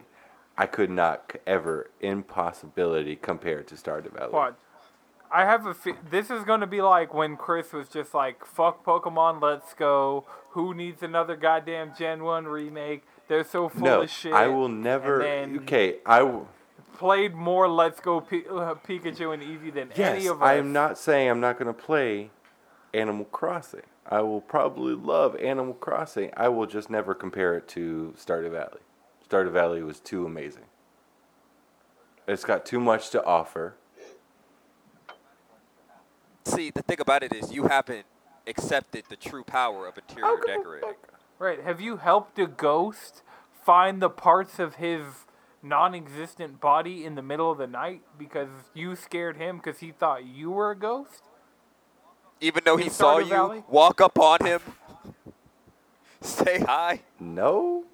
Speaker 3: I could not ever, in possibility, compare to Stardew Valley.
Speaker 1: What? I have a. Fe- this is going to be like when Chris was just like, "Fuck Pokemon, let's go." Who needs another goddamn Gen One remake? They're so full
Speaker 3: No,
Speaker 1: of shit.
Speaker 3: I will never. Okay, I will.
Speaker 1: played more Let's Go P- uh, Pikachu and Eevee than any of us.
Speaker 3: I am not saying I'm not going to play Animal Crossing. I will probably love Animal Crossing. I will just never compare it to Stardew Valley. Stardew Valley was too amazing. It's got too much to offer.
Speaker 4: See, the thing about it is you haven't accepted the true power of interior decorating.
Speaker 1: Right. Have you helped a ghost find the parts of his non-existent body in the middle of the night because you scared him because he thought you were a ghost?
Speaker 4: Even though he
Speaker 1: In
Speaker 4: saw
Speaker 1: Stardew
Speaker 4: you
Speaker 1: Valley?
Speaker 4: walk up on him, (laughs) say hi.
Speaker 3: No.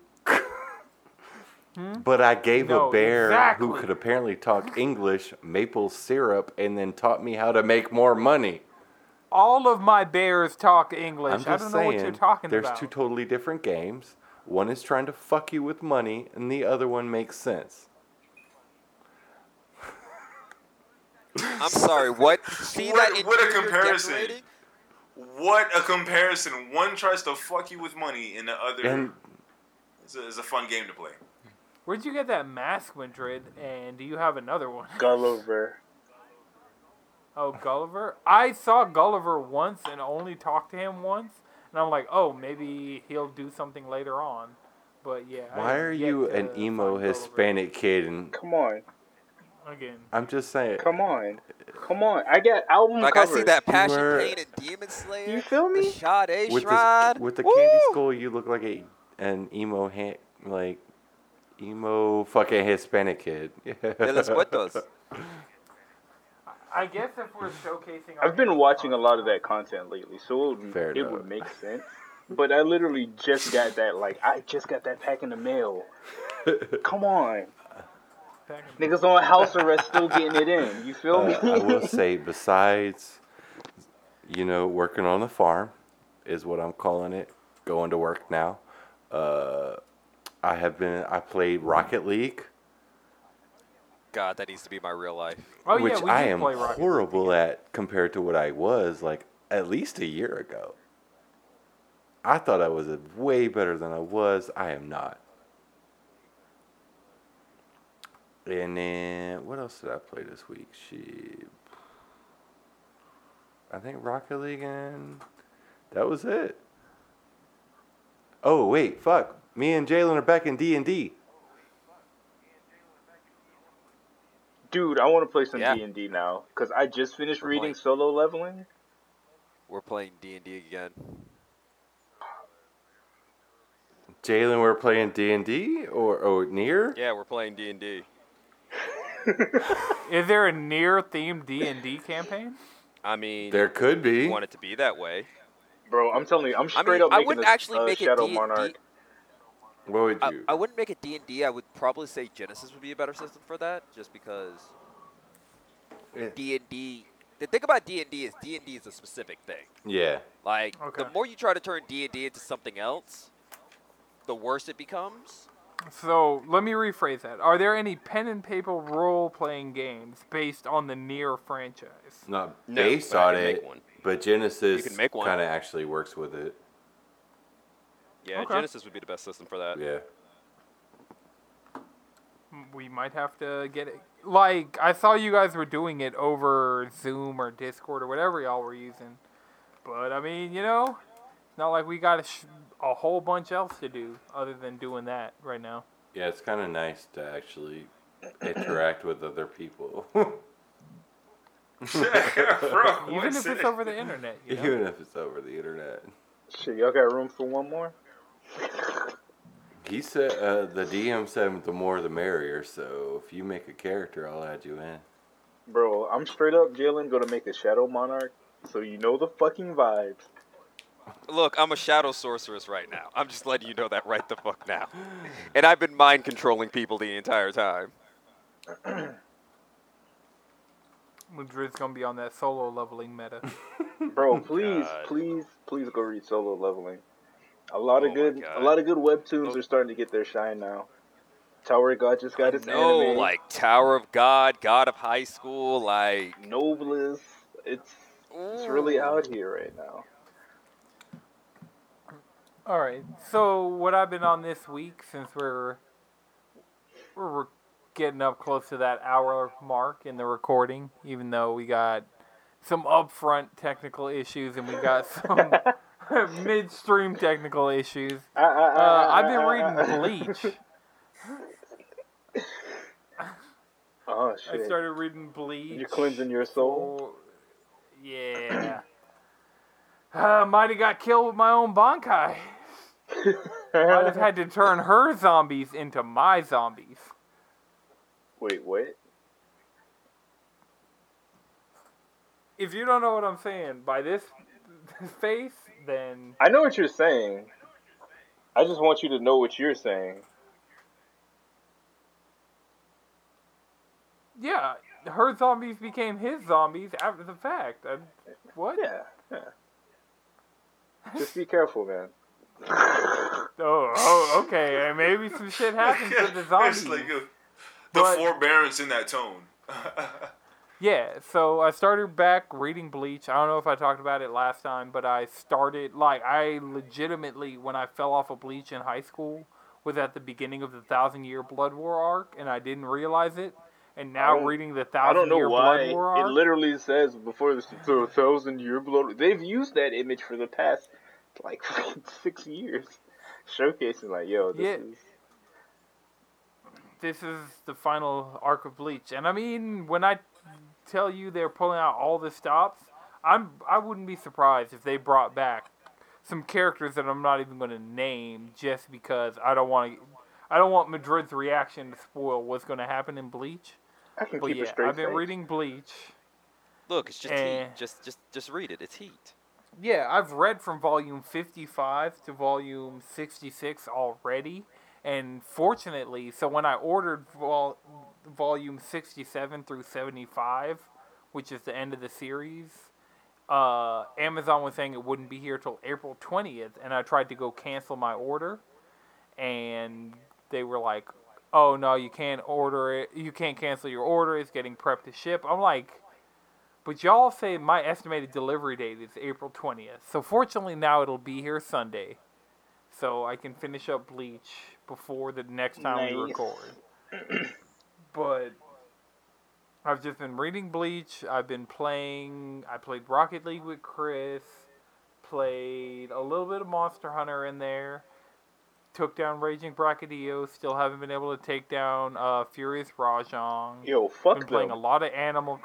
Speaker 3: But I gave
Speaker 1: No,
Speaker 3: a bear
Speaker 1: exactly.
Speaker 3: who could apparently talk English maple syrup and then taught me how to make more money.
Speaker 1: All of my bears talk English.
Speaker 3: I'm just
Speaker 1: I don't know
Speaker 3: saying,
Speaker 1: what you're talking about.
Speaker 3: there's
Speaker 1: about.
Speaker 3: two totally different games. One is trying to fuck you with money, and the other one makes sense.
Speaker 4: I'm sorry, what? See
Speaker 5: What-
Speaker 4: that
Speaker 5: what a comparison.
Speaker 4: decorating?
Speaker 5: What a comparison! One tries to fuck you with money, and the other
Speaker 3: And
Speaker 5: is a, is a fun game to play.
Speaker 1: Where'd you get that mask, Madrid? And do you have another one? (laughs)
Speaker 2: Gulliver.
Speaker 1: Oh, Gulliver? I saw Gulliver once and only talked to him once. And I'm like, oh, maybe he'll do something later on. But yeah.
Speaker 3: Why are you an
Speaker 1: find
Speaker 3: emo
Speaker 1: Gulliver.
Speaker 3: Hispanic kid? And
Speaker 2: Come on,
Speaker 1: Again.
Speaker 3: I'm just saying.
Speaker 2: come on, come on. I got album
Speaker 4: Like I
Speaker 2: covers.
Speaker 4: see that Passion
Speaker 3: were-
Speaker 4: Pain and Demon Slayer.
Speaker 2: You feel me?
Speaker 4: The Sade
Speaker 3: with
Speaker 4: Shrine.
Speaker 3: the with the
Speaker 4: Woo!
Speaker 3: candy school, you look like a an emo ha- like emo fucking Hispanic kid.
Speaker 4: De los Puertos. (laughs)
Speaker 1: I guess if we're showcasing.
Speaker 2: I've been watching a lot of that content lately, so it would,
Speaker 3: Fair
Speaker 2: it
Speaker 3: enough.
Speaker 2: would make sense. But I literally just got that. Like I just got that pack in the mail. (laughs) Come on, niggas on house arrest still getting it in. You feel
Speaker 3: Uh,
Speaker 2: me?
Speaker 3: I will (laughs) say, besides, you know, working on the farm, is what I'm calling it. Going to work now. Uh, I have been. I played Rocket League,
Speaker 4: God, that needs to be my real life.
Speaker 1: Oh
Speaker 3: which
Speaker 1: yeah, we
Speaker 3: I am
Speaker 1: play Rocket.
Speaker 3: horrible at compared to what I was like at least a year ago. I thought I was way better than I was. I am not. And then what else did I play this week? She, I think Rocket League and that was it. Oh wait, fuck! Me and Jalen are back in D and D.
Speaker 2: Dude, I want to play some D and D now because I just finished
Speaker 4: We're
Speaker 2: reading
Speaker 4: playing.
Speaker 2: Solo Leveling.
Speaker 4: We're playing D and D again.
Speaker 3: Jalen, we're playing D and D or or near.
Speaker 4: Yeah, we're playing D and D.
Speaker 1: Is there a NieR themed D and D campaign?
Speaker 4: I mean,
Speaker 3: There could be.
Speaker 4: you want it to be that way.
Speaker 2: Bro, I'm telling you, I'm
Speaker 4: I
Speaker 2: straight
Speaker 4: mean,
Speaker 2: up
Speaker 4: I wouldn't
Speaker 2: a,
Speaker 4: actually
Speaker 2: a
Speaker 4: make it
Speaker 2: Shadow
Speaker 4: D&D.
Speaker 2: Monarch.
Speaker 3: What would
Speaker 4: I,
Speaker 3: you?
Speaker 4: I wouldn't make it D and D. I would probably say Genesys would be a better system for that, just because D and D. The thing about D and D is D and D is a specific thing.
Speaker 3: yeah.
Speaker 4: Like
Speaker 1: Okay.
Speaker 4: the more you try to turn D and D into something else, the worse it becomes.
Speaker 1: So let me rephrase that. Are there any pen and paper role playing games based on the NieR franchise?
Speaker 3: Not
Speaker 4: No,
Speaker 3: based
Speaker 4: but
Speaker 3: on
Speaker 4: can make
Speaker 3: it,
Speaker 4: one.
Speaker 3: but Genesys
Speaker 4: You can make one.
Speaker 3: kind of actually works with it.
Speaker 4: Yeah,
Speaker 1: Okay.
Speaker 4: Genesys would be the best system for that.
Speaker 3: Yeah.
Speaker 1: We might have to get it. Like I saw you guys were doing it over Zoom or Discord or whatever y'all were using. But I mean, you know, it's not like we got a, sh- a whole bunch else to do other than doing that right now.
Speaker 3: Yeah, it's kind of nice to actually (coughs) interact with other people, (laughs)
Speaker 5: Bro,
Speaker 1: Even
Speaker 5: what's
Speaker 1: if it's over the internet. You know?
Speaker 3: even if it's over the internet.
Speaker 2: Shit, y'all got room for one more?
Speaker 3: He said uh, the DM said the more the merrier. So if you make a character, I'll add you in.
Speaker 2: Bro, I'm straight up, Jalen, gonna make a Shadow Monarch, so you know the fucking vibes.
Speaker 4: Look, I'm a shadow sorceress right now. I'm just letting you know that right the fuck now. And I've been mind controlling people the entire time.
Speaker 1: Madrid's gonna be on that solo leveling meta. (laughs)
Speaker 2: Bro, oh please,
Speaker 4: God.
Speaker 2: please, please go read Solo Leveling. A lot
Speaker 4: Oh
Speaker 2: of good, a lot of good webtoons
Speaker 4: Oh.
Speaker 2: are starting to get their shine now. Tower of God just got its
Speaker 4: No,
Speaker 2: anime.
Speaker 4: like Tower of God, God of High School, like
Speaker 2: Noblesse. It's it's really out here right now.
Speaker 1: All right. So what I've been on this week, since we're we're getting up close to that hour mark in the recording, even though we got some upfront technical issues and we got some (laughs) midstream technical issues.
Speaker 2: I, I, I,
Speaker 1: Uh,
Speaker 2: I,
Speaker 1: I've been reading Bleach. (laughs)
Speaker 2: oh shit!
Speaker 1: I started reading Bleach.
Speaker 2: You're cleansing your soul.
Speaker 1: So, yeah. (clears throat) Uh, might have got killed with my own Bankai. Might have had to turn her zombies into my zombies.
Speaker 2: Wait, what?
Speaker 1: If you don't know what I'm saying by this face, then
Speaker 2: I know what you're saying. I just want you to know what you're saying.
Speaker 1: yeah, her zombies became his zombies after the fact. I, what?
Speaker 2: Yeah. yeah. Just be careful, man. (laughs)
Speaker 1: Oh, oh, okay. and Maybe some shit (laughs) happens to the (laughs) zombies.
Speaker 5: It's like uh, the
Speaker 1: But-
Speaker 5: forbearance in that tone.
Speaker 1: Yeah, so I started back reading Bleach. I don't know if I talked about it last time, but I started like I legitimately when I fell off of Bleach in high school was at the beginning of the Thousand Year Blood War arc, and I didn't realize it. And now
Speaker 2: don't-
Speaker 1: reading the
Speaker 2: I
Speaker 1: Thousand
Speaker 2: don't know
Speaker 1: Year
Speaker 2: why.
Speaker 1: Blood War
Speaker 2: It literally says before the, the thousand year blood. They've used that image for the past like (laughs) six years, showcasing like, yo, this
Speaker 1: Yeah.
Speaker 2: is.
Speaker 1: this is the final arc of Bleach. And I mean, when I tell you they're pulling out all the stops, I'm I wouldn't be surprised if they brought back some characters that I'm not even going to name just because I don't want to. I don't want Madrid's reaction to spoil what's going to happen in Bleach.
Speaker 2: I can
Speaker 1: But
Speaker 2: keep a
Speaker 1: yeah,
Speaker 2: straight
Speaker 1: I've been
Speaker 2: face.
Speaker 1: reading Bleach.
Speaker 4: look, it's just heat. Just just just read it. It's heat.
Speaker 1: Yeah, I've read from volume 55 to volume 66 already. And fortunately, so when I ordered vol- volume 67 through 75, which is the end of the series, uh, Amazon was saying it wouldn't be here till April 20th, and I tried to go cancel my order, and they were like, "Oh no, you can't order it. You can't cancel your order. It's getting prepped to ship." I'm like, "But y'all say my estimated delivery date is April 20th. So fortunately now it'll be here Sunday, so I can finish up Bleach before the next time we record." (clears throat) but I've just been reading Bleach. I've been playing. I played Rocket League with Chris. Played a little bit of Monster Hunter in there. Took down Raging Brachydios. Still haven't been able to take down uh, Furious Rajang.
Speaker 2: Yo, fuck been
Speaker 1: playing
Speaker 2: them.
Speaker 1: a lot of Animal.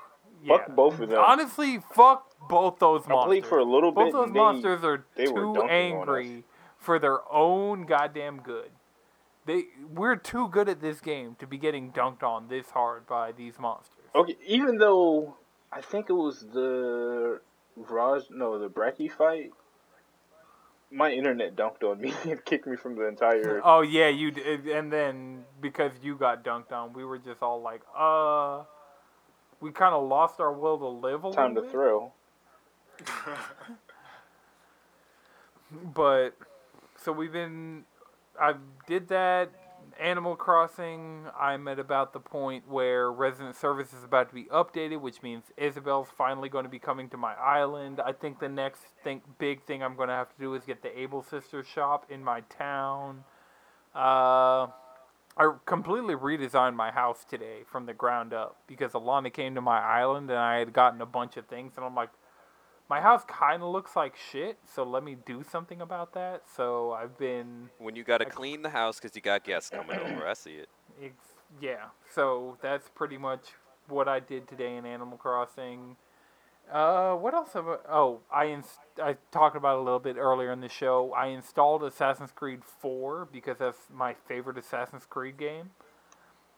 Speaker 2: Fuck
Speaker 1: yeah.
Speaker 2: both of them.
Speaker 1: Honestly, fuck both those
Speaker 2: I
Speaker 1: monsters.
Speaker 2: for a little
Speaker 1: both
Speaker 2: bit.
Speaker 1: those
Speaker 2: they-
Speaker 1: monsters are too angry for their own goddamn good. They we're too good at this game to be getting dunked on this hard by these monsters.
Speaker 2: Okay, even though I think it was the Raj, no, the Bracky fight. My internet dunked on me (laughs) and kicked me from the entire.
Speaker 1: Oh yeah, you did, and then because you got dunked on, we were just all like, uh, we kind of lost our will to live a
Speaker 2: Time to
Speaker 1: bit.
Speaker 2: throw. (laughs)
Speaker 1: But so we've been, I did that. Animal Crossing. I'm at about the point where Resident Service is about to be updated, which means Isabelle's finally going to be coming to my island. I think the next thing, big thing I'm going to have to do is get the Able Sisters shop in my town. Uh, I completely redesigned my house today from the ground up because Alana came to my island and I had gotten a bunch of things, and I'm like, my house kind of looks like shit, so let me do something about that. So I've been,
Speaker 4: When you got to clean the house because you got guests coming over, I see it.
Speaker 1: ex- yeah. So that's pretty much what I did today in Animal Crossing. Uh, what else have I? Oh, I ins- I talked about it a little bit earlier in the show. I installed Assassin's Creed 4 because that's my favorite Assassin's Creed game.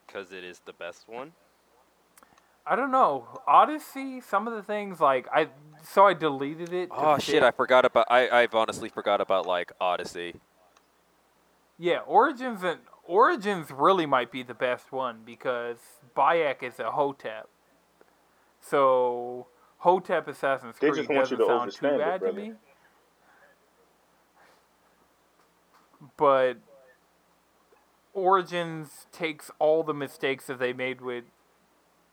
Speaker 4: Because it is the best one.
Speaker 1: I don't know Odyssey. Some of the things like I so I deleted it.
Speaker 4: Oh shit!
Speaker 1: fit-
Speaker 4: I forgot about. I I've honestly forgot about like Odyssey.
Speaker 1: Yeah, Origins and Origins really might be the best one because Bayek is a Hotep. So Hotep Assassin's Creed
Speaker 2: just want you
Speaker 1: doesn't sound too
Speaker 2: overstand it,
Speaker 1: bad to me. But Origins takes all the mistakes that they made with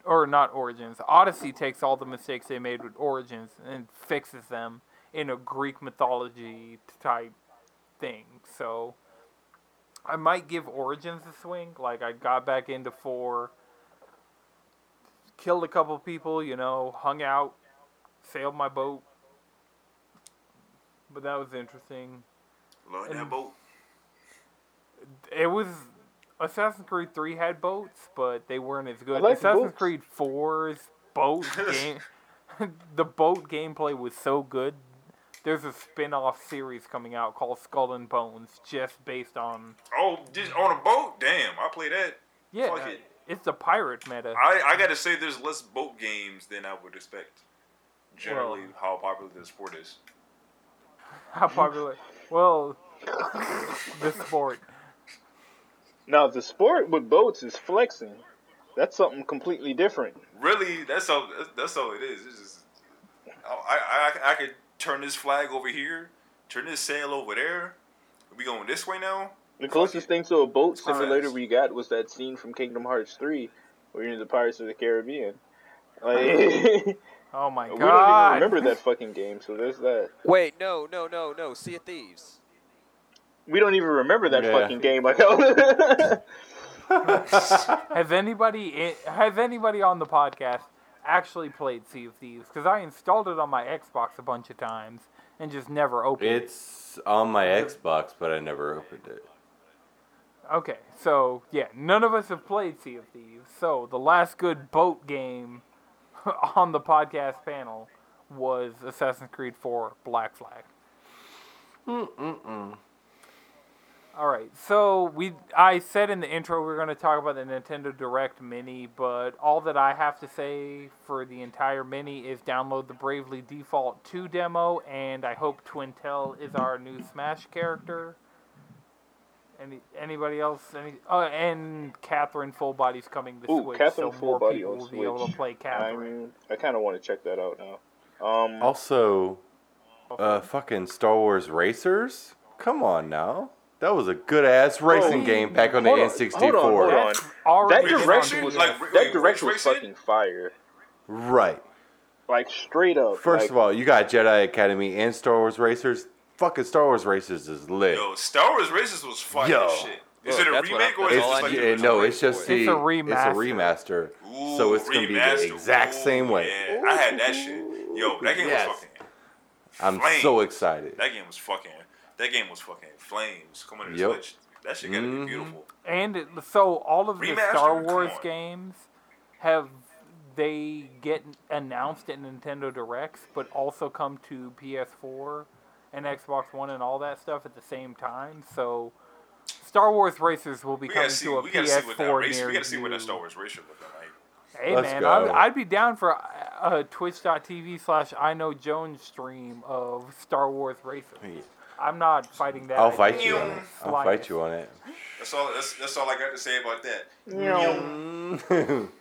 Speaker 1: or not Origins. Odyssey takes all the mistakes they made with Origins and fixes them in a Greek mythology type thing. So I might give Origins a swing. Like I got back into four, killed a couple people, you know, hung out, sailed my boat. But that was interesting.
Speaker 5: Love that boat.
Speaker 1: It was Assassin's Creed 3 had boats, but they weren't as good.
Speaker 2: like
Speaker 1: Assassin's. Creed 4's boat (laughs) game (laughs) the boat gameplay was so good. There's a spin-off series coming out called Skull and Bones just based on
Speaker 5: Oh, just on a boat? Damn, I play that.
Speaker 1: yeah,
Speaker 5: Fuck it.
Speaker 1: it's a pirate meta.
Speaker 5: I, I gotta say, there's less boat games than I would expect. Generally,
Speaker 1: Well-
Speaker 5: how popular the sport is. (laughs)
Speaker 1: How popular? Well, this sport.
Speaker 2: Now the sport with boats is flexing. That's something completely different.
Speaker 5: Really, that's all. That's, that's all it is. It's just, I, I, I could turn this flag over here, turn this sail over there. We going this way now?
Speaker 2: The closest thing to a boat
Speaker 5: Alright.
Speaker 2: simulator we got was that scene from Kingdom Hearts 3 where you're in the Pirates of the Caribbean. (laughs) Like, (laughs)
Speaker 1: Oh my god.
Speaker 2: we don't even remember that fucking game, so there's that.
Speaker 4: Wait, no, no, no, no. Sea of Thieves.
Speaker 2: We don't even remember that
Speaker 3: Yeah.
Speaker 2: fucking game. Like, (laughs)
Speaker 1: Has anybody i- has anybody on the podcast actually played Sea of Thieves? Because I installed it on my Xbox a bunch of times and just never opened it.
Speaker 3: It's on my Xbox, but I never opened it.
Speaker 1: Okay, so yeah, none of us have played Sea of Thieves. So the last good boat game (laughs) on the podcast panel was Assassin's Creed 4 Black Flag.
Speaker 3: Mm-mm-mm.
Speaker 1: All right, so we I said in the intro we are going to talk about the Nintendo Direct Mini, but all that I have to say for the entire mini is download the Bravely Default 2 demo, and I hope Twintelle is our new Smash character. Any anybody else? Any? Oh, and Catherine Full Body's coming to
Speaker 2: Ooh,
Speaker 1: Switch,
Speaker 2: Catherine
Speaker 1: so
Speaker 2: Full
Speaker 1: more
Speaker 2: Body
Speaker 1: people
Speaker 2: on
Speaker 1: will be able to play Catherine.
Speaker 2: I'm, I kind of want to check that out now. Um,
Speaker 3: Also, uh, fucking Star Wars Racers. Come on now, that was a good ass racing
Speaker 2: Bro,
Speaker 3: game back on the
Speaker 2: on,
Speaker 3: N64.
Speaker 2: hold on, hold on. That direction was
Speaker 5: Like,
Speaker 2: that
Speaker 5: wait,
Speaker 2: direction was fucking fire.
Speaker 3: Right.
Speaker 2: Like straight up.
Speaker 3: First
Speaker 2: like,
Speaker 3: of all, you got Jedi Academy and Star Wars Racers. Fucking Star Wars Racers is lit.
Speaker 5: Yo, Star Wars Races was fire
Speaker 3: Yo.
Speaker 5: as shit. Is
Speaker 4: Look,
Speaker 5: it a
Speaker 4: that's what
Speaker 5: remake or
Speaker 4: that's
Speaker 5: is it
Speaker 4: all
Speaker 5: just like the
Speaker 3: Yeah,
Speaker 4: was
Speaker 3: no, it's just
Speaker 4: Wars.
Speaker 3: the
Speaker 1: It's a remaster.
Speaker 3: remaster.
Speaker 5: Ooh,
Speaker 3: so it's gonna be the
Speaker 5: remaster.
Speaker 3: exact
Speaker 5: Ooh,
Speaker 3: same way.
Speaker 5: Yeah, I had that shit. Yo, that game
Speaker 3: Yes.
Speaker 5: was fucking.
Speaker 3: I'm
Speaker 5: Flame.
Speaker 3: so excited.
Speaker 5: That game was fucking. That game was fucking flames. Coming to the
Speaker 3: Yep.
Speaker 5: Switch. That shit gotta be mm-hmm. beautiful.
Speaker 1: And it, so all of the
Speaker 5: Remastered?
Speaker 1: Star
Speaker 5: Come
Speaker 1: Wars
Speaker 5: on.
Speaker 1: games have they get announced at Nintendo Directs, but also come to PS4 and Xbox One and all that stuff at the same time. So Star Wars Racers will be
Speaker 5: We
Speaker 1: coming
Speaker 5: gotta see.
Speaker 1: to a
Speaker 5: We gotta see what that
Speaker 1: PS4
Speaker 5: race.
Speaker 1: near
Speaker 5: We gotta see what that
Speaker 1: you.
Speaker 5: Star Wars racer looking like.
Speaker 1: Hey
Speaker 3: Let's
Speaker 1: man. I'd, I'd be down for a Twitch.tv slash I know Jones stream of Star Wars Racers. I'm not fighting that.
Speaker 3: I'll fight you on it. I'll
Speaker 1: slightest.
Speaker 3: fight you on it.
Speaker 5: That's all. That's, that's all I got to say about that. (laughs)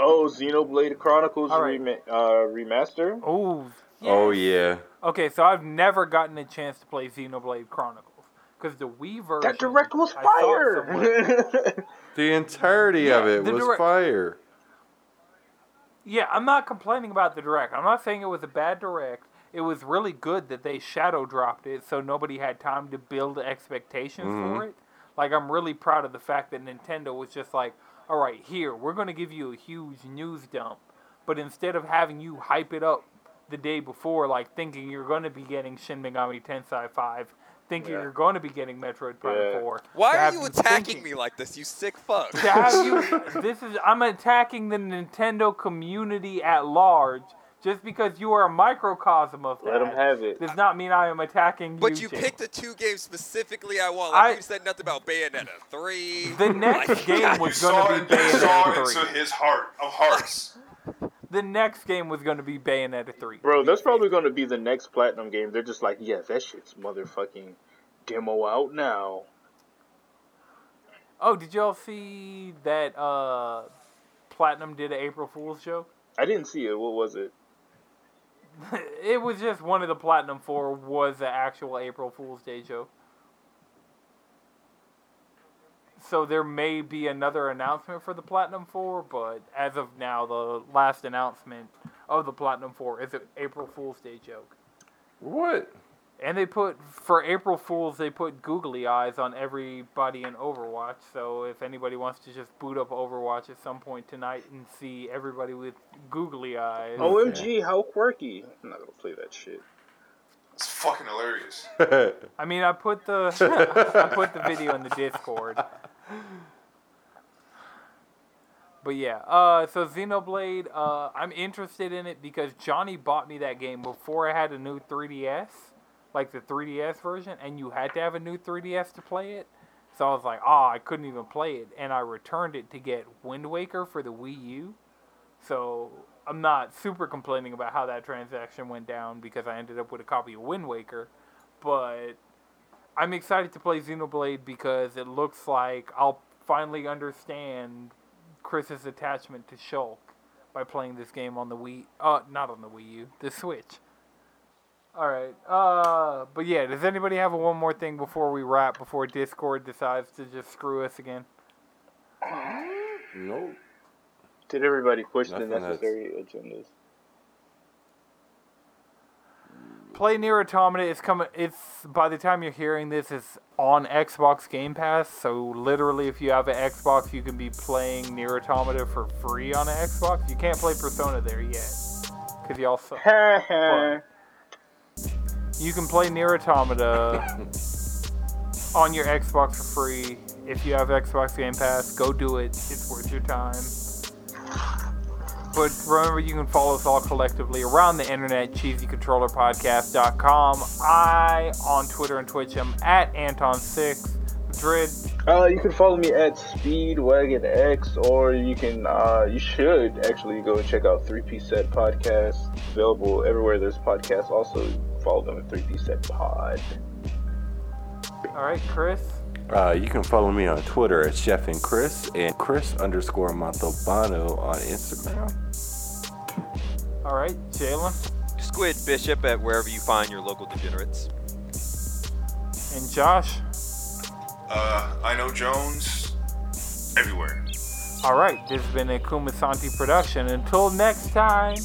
Speaker 2: Oh, Xenoblade Chronicles
Speaker 1: All right.
Speaker 2: rema- uh, remaster.
Speaker 1: Oh,
Speaker 3: Oh yeah.
Speaker 1: Okay, so I've never gotten a chance to play Xenoblade Chronicles because the Wii version.
Speaker 2: That direct was
Speaker 1: I saw it somewhere.
Speaker 2: fire. (laughs)
Speaker 3: The entirety of it
Speaker 1: the
Speaker 3: was
Speaker 1: direct-
Speaker 3: fire.
Speaker 1: Yeah, I'm not complaining about the direct. I'm not saying it was a bad direct. It was really good that they shadow dropped it so nobody had time to build expectations for mm-hmm. it. Like I'm really proud of the fact that Nintendo was just like, "All right, here, we're going to give you a huge news dump." But instead of having you hype it up the day before like thinking you're going to be getting Shin Megami Tensei 5, thinking
Speaker 2: Yeah.
Speaker 1: you're going to be getting Metroid Prime
Speaker 2: Yeah.
Speaker 1: 4.
Speaker 4: Why are you attacking
Speaker 1: thinking-
Speaker 4: me like this, you sick fuck?
Speaker 1: to have you (laughs) this is I'm attacking the Nintendo community at large just because you are a microcosm of that.
Speaker 2: Let them have it.
Speaker 1: Does not mean I am attacking you.
Speaker 4: But you
Speaker 1: Jake.
Speaker 4: picked the two games specifically I want. Like
Speaker 1: I-
Speaker 4: you said nothing about Bayonetta 3.
Speaker 1: The next
Speaker 4: Like,
Speaker 1: game was going to be
Speaker 5: You saw
Speaker 1: Bayonetta
Speaker 5: into
Speaker 1: 3.
Speaker 5: his heart of hearts. (laughs)
Speaker 1: The next game was going to be Bayonetta 3.
Speaker 2: Bro, that's probably going to be the next Platinum game. They're just like, yeah, that shit's motherfucking demo out now.
Speaker 1: Oh, did y'all see that uh, Platinum did an April Fool's joke?
Speaker 2: I didn't see it. What was it? (laughs)
Speaker 1: it was just one of the Platinum 4 was an actual April Fool's Day joke. So there may be another announcement for the Platinum 4, but as of now, the last announcement of the Platinum 4 is an April Fool's Day joke.
Speaker 3: What?
Speaker 1: And they put, for April Fools, they put googly eyes on everybody in Overwatch. So if anybody wants to just boot up Overwatch at some point tonight and see everybody with googly eyes.
Speaker 2: Oh, OMG, how quirky. I'm not going to play that shit.
Speaker 5: It's fucking hilarious. (laughs)
Speaker 1: I mean, I put the (laughs) I put the video in the Discord. But yeah, uh, so Xenoblade, uh, I'm interested in it because Johnny bought me that game before I had a new 3DS, like the 3DS version, and you had to have a new 3DS to play it. So I was like, oh, I couldn't even play it, and I returned it to get Wind Waker for the Wii U. So I'm not super complaining about how that transaction went down because I ended up with a copy of Wind Waker, but I'm excited to play Xenoblade because it looks like I'll finally understand Chris's attachment to Shulk by playing this game on the Wii. Uh, not on the Wii U, the Switch. All right. Uh, but yeah, does anybody have a one more thing before we wrap? Before Discord decides to just screw us again?
Speaker 3: nope.
Speaker 2: Did everybody push the
Speaker 3: Nothing that's-
Speaker 2: necessary agendas?
Speaker 1: Play NieR Automata is coming. It's by the time you're hearing this, it's on Xbox Game Pass. So literally, if you have an Xbox, you can be playing NieR Automata for free on an Xbox. You can't play Persona there yet y'all suck. (laughs)
Speaker 2: Ha ha.
Speaker 1: You can play NieR Automata (laughs) on your Xbox for free. If you have Xbox Game Pass, go do it. It's worth your time. But remember, you can follow us all collectively around the internet, cheesycontrollerpodcast.com. I, on Twitter and Twitch, am at Anton6. Madrid,
Speaker 2: Uh, you can follow me at SpeedwagonX, or you can, uh, you should actually go and check out 3P Set Podcast. Available everywhere there's podcasts. Also, follow them at 3P Set Pod.
Speaker 1: alright, Chris.
Speaker 3: Uh, you can follow me on Twitter at Chef and Chris and Chris underscore Montalbano on Instagram.
Speaker 1: All right, Jalen
Speaker 4: Squid Bishop at wherever you find your local degenerates.
Speaker 1: and Josh.
Speaker 5: Uh, I know Jones everywhere.
Speaker 1: All right, this has been a Kumasanti production. Until next time,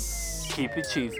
Speaker 1: keep it cheesy.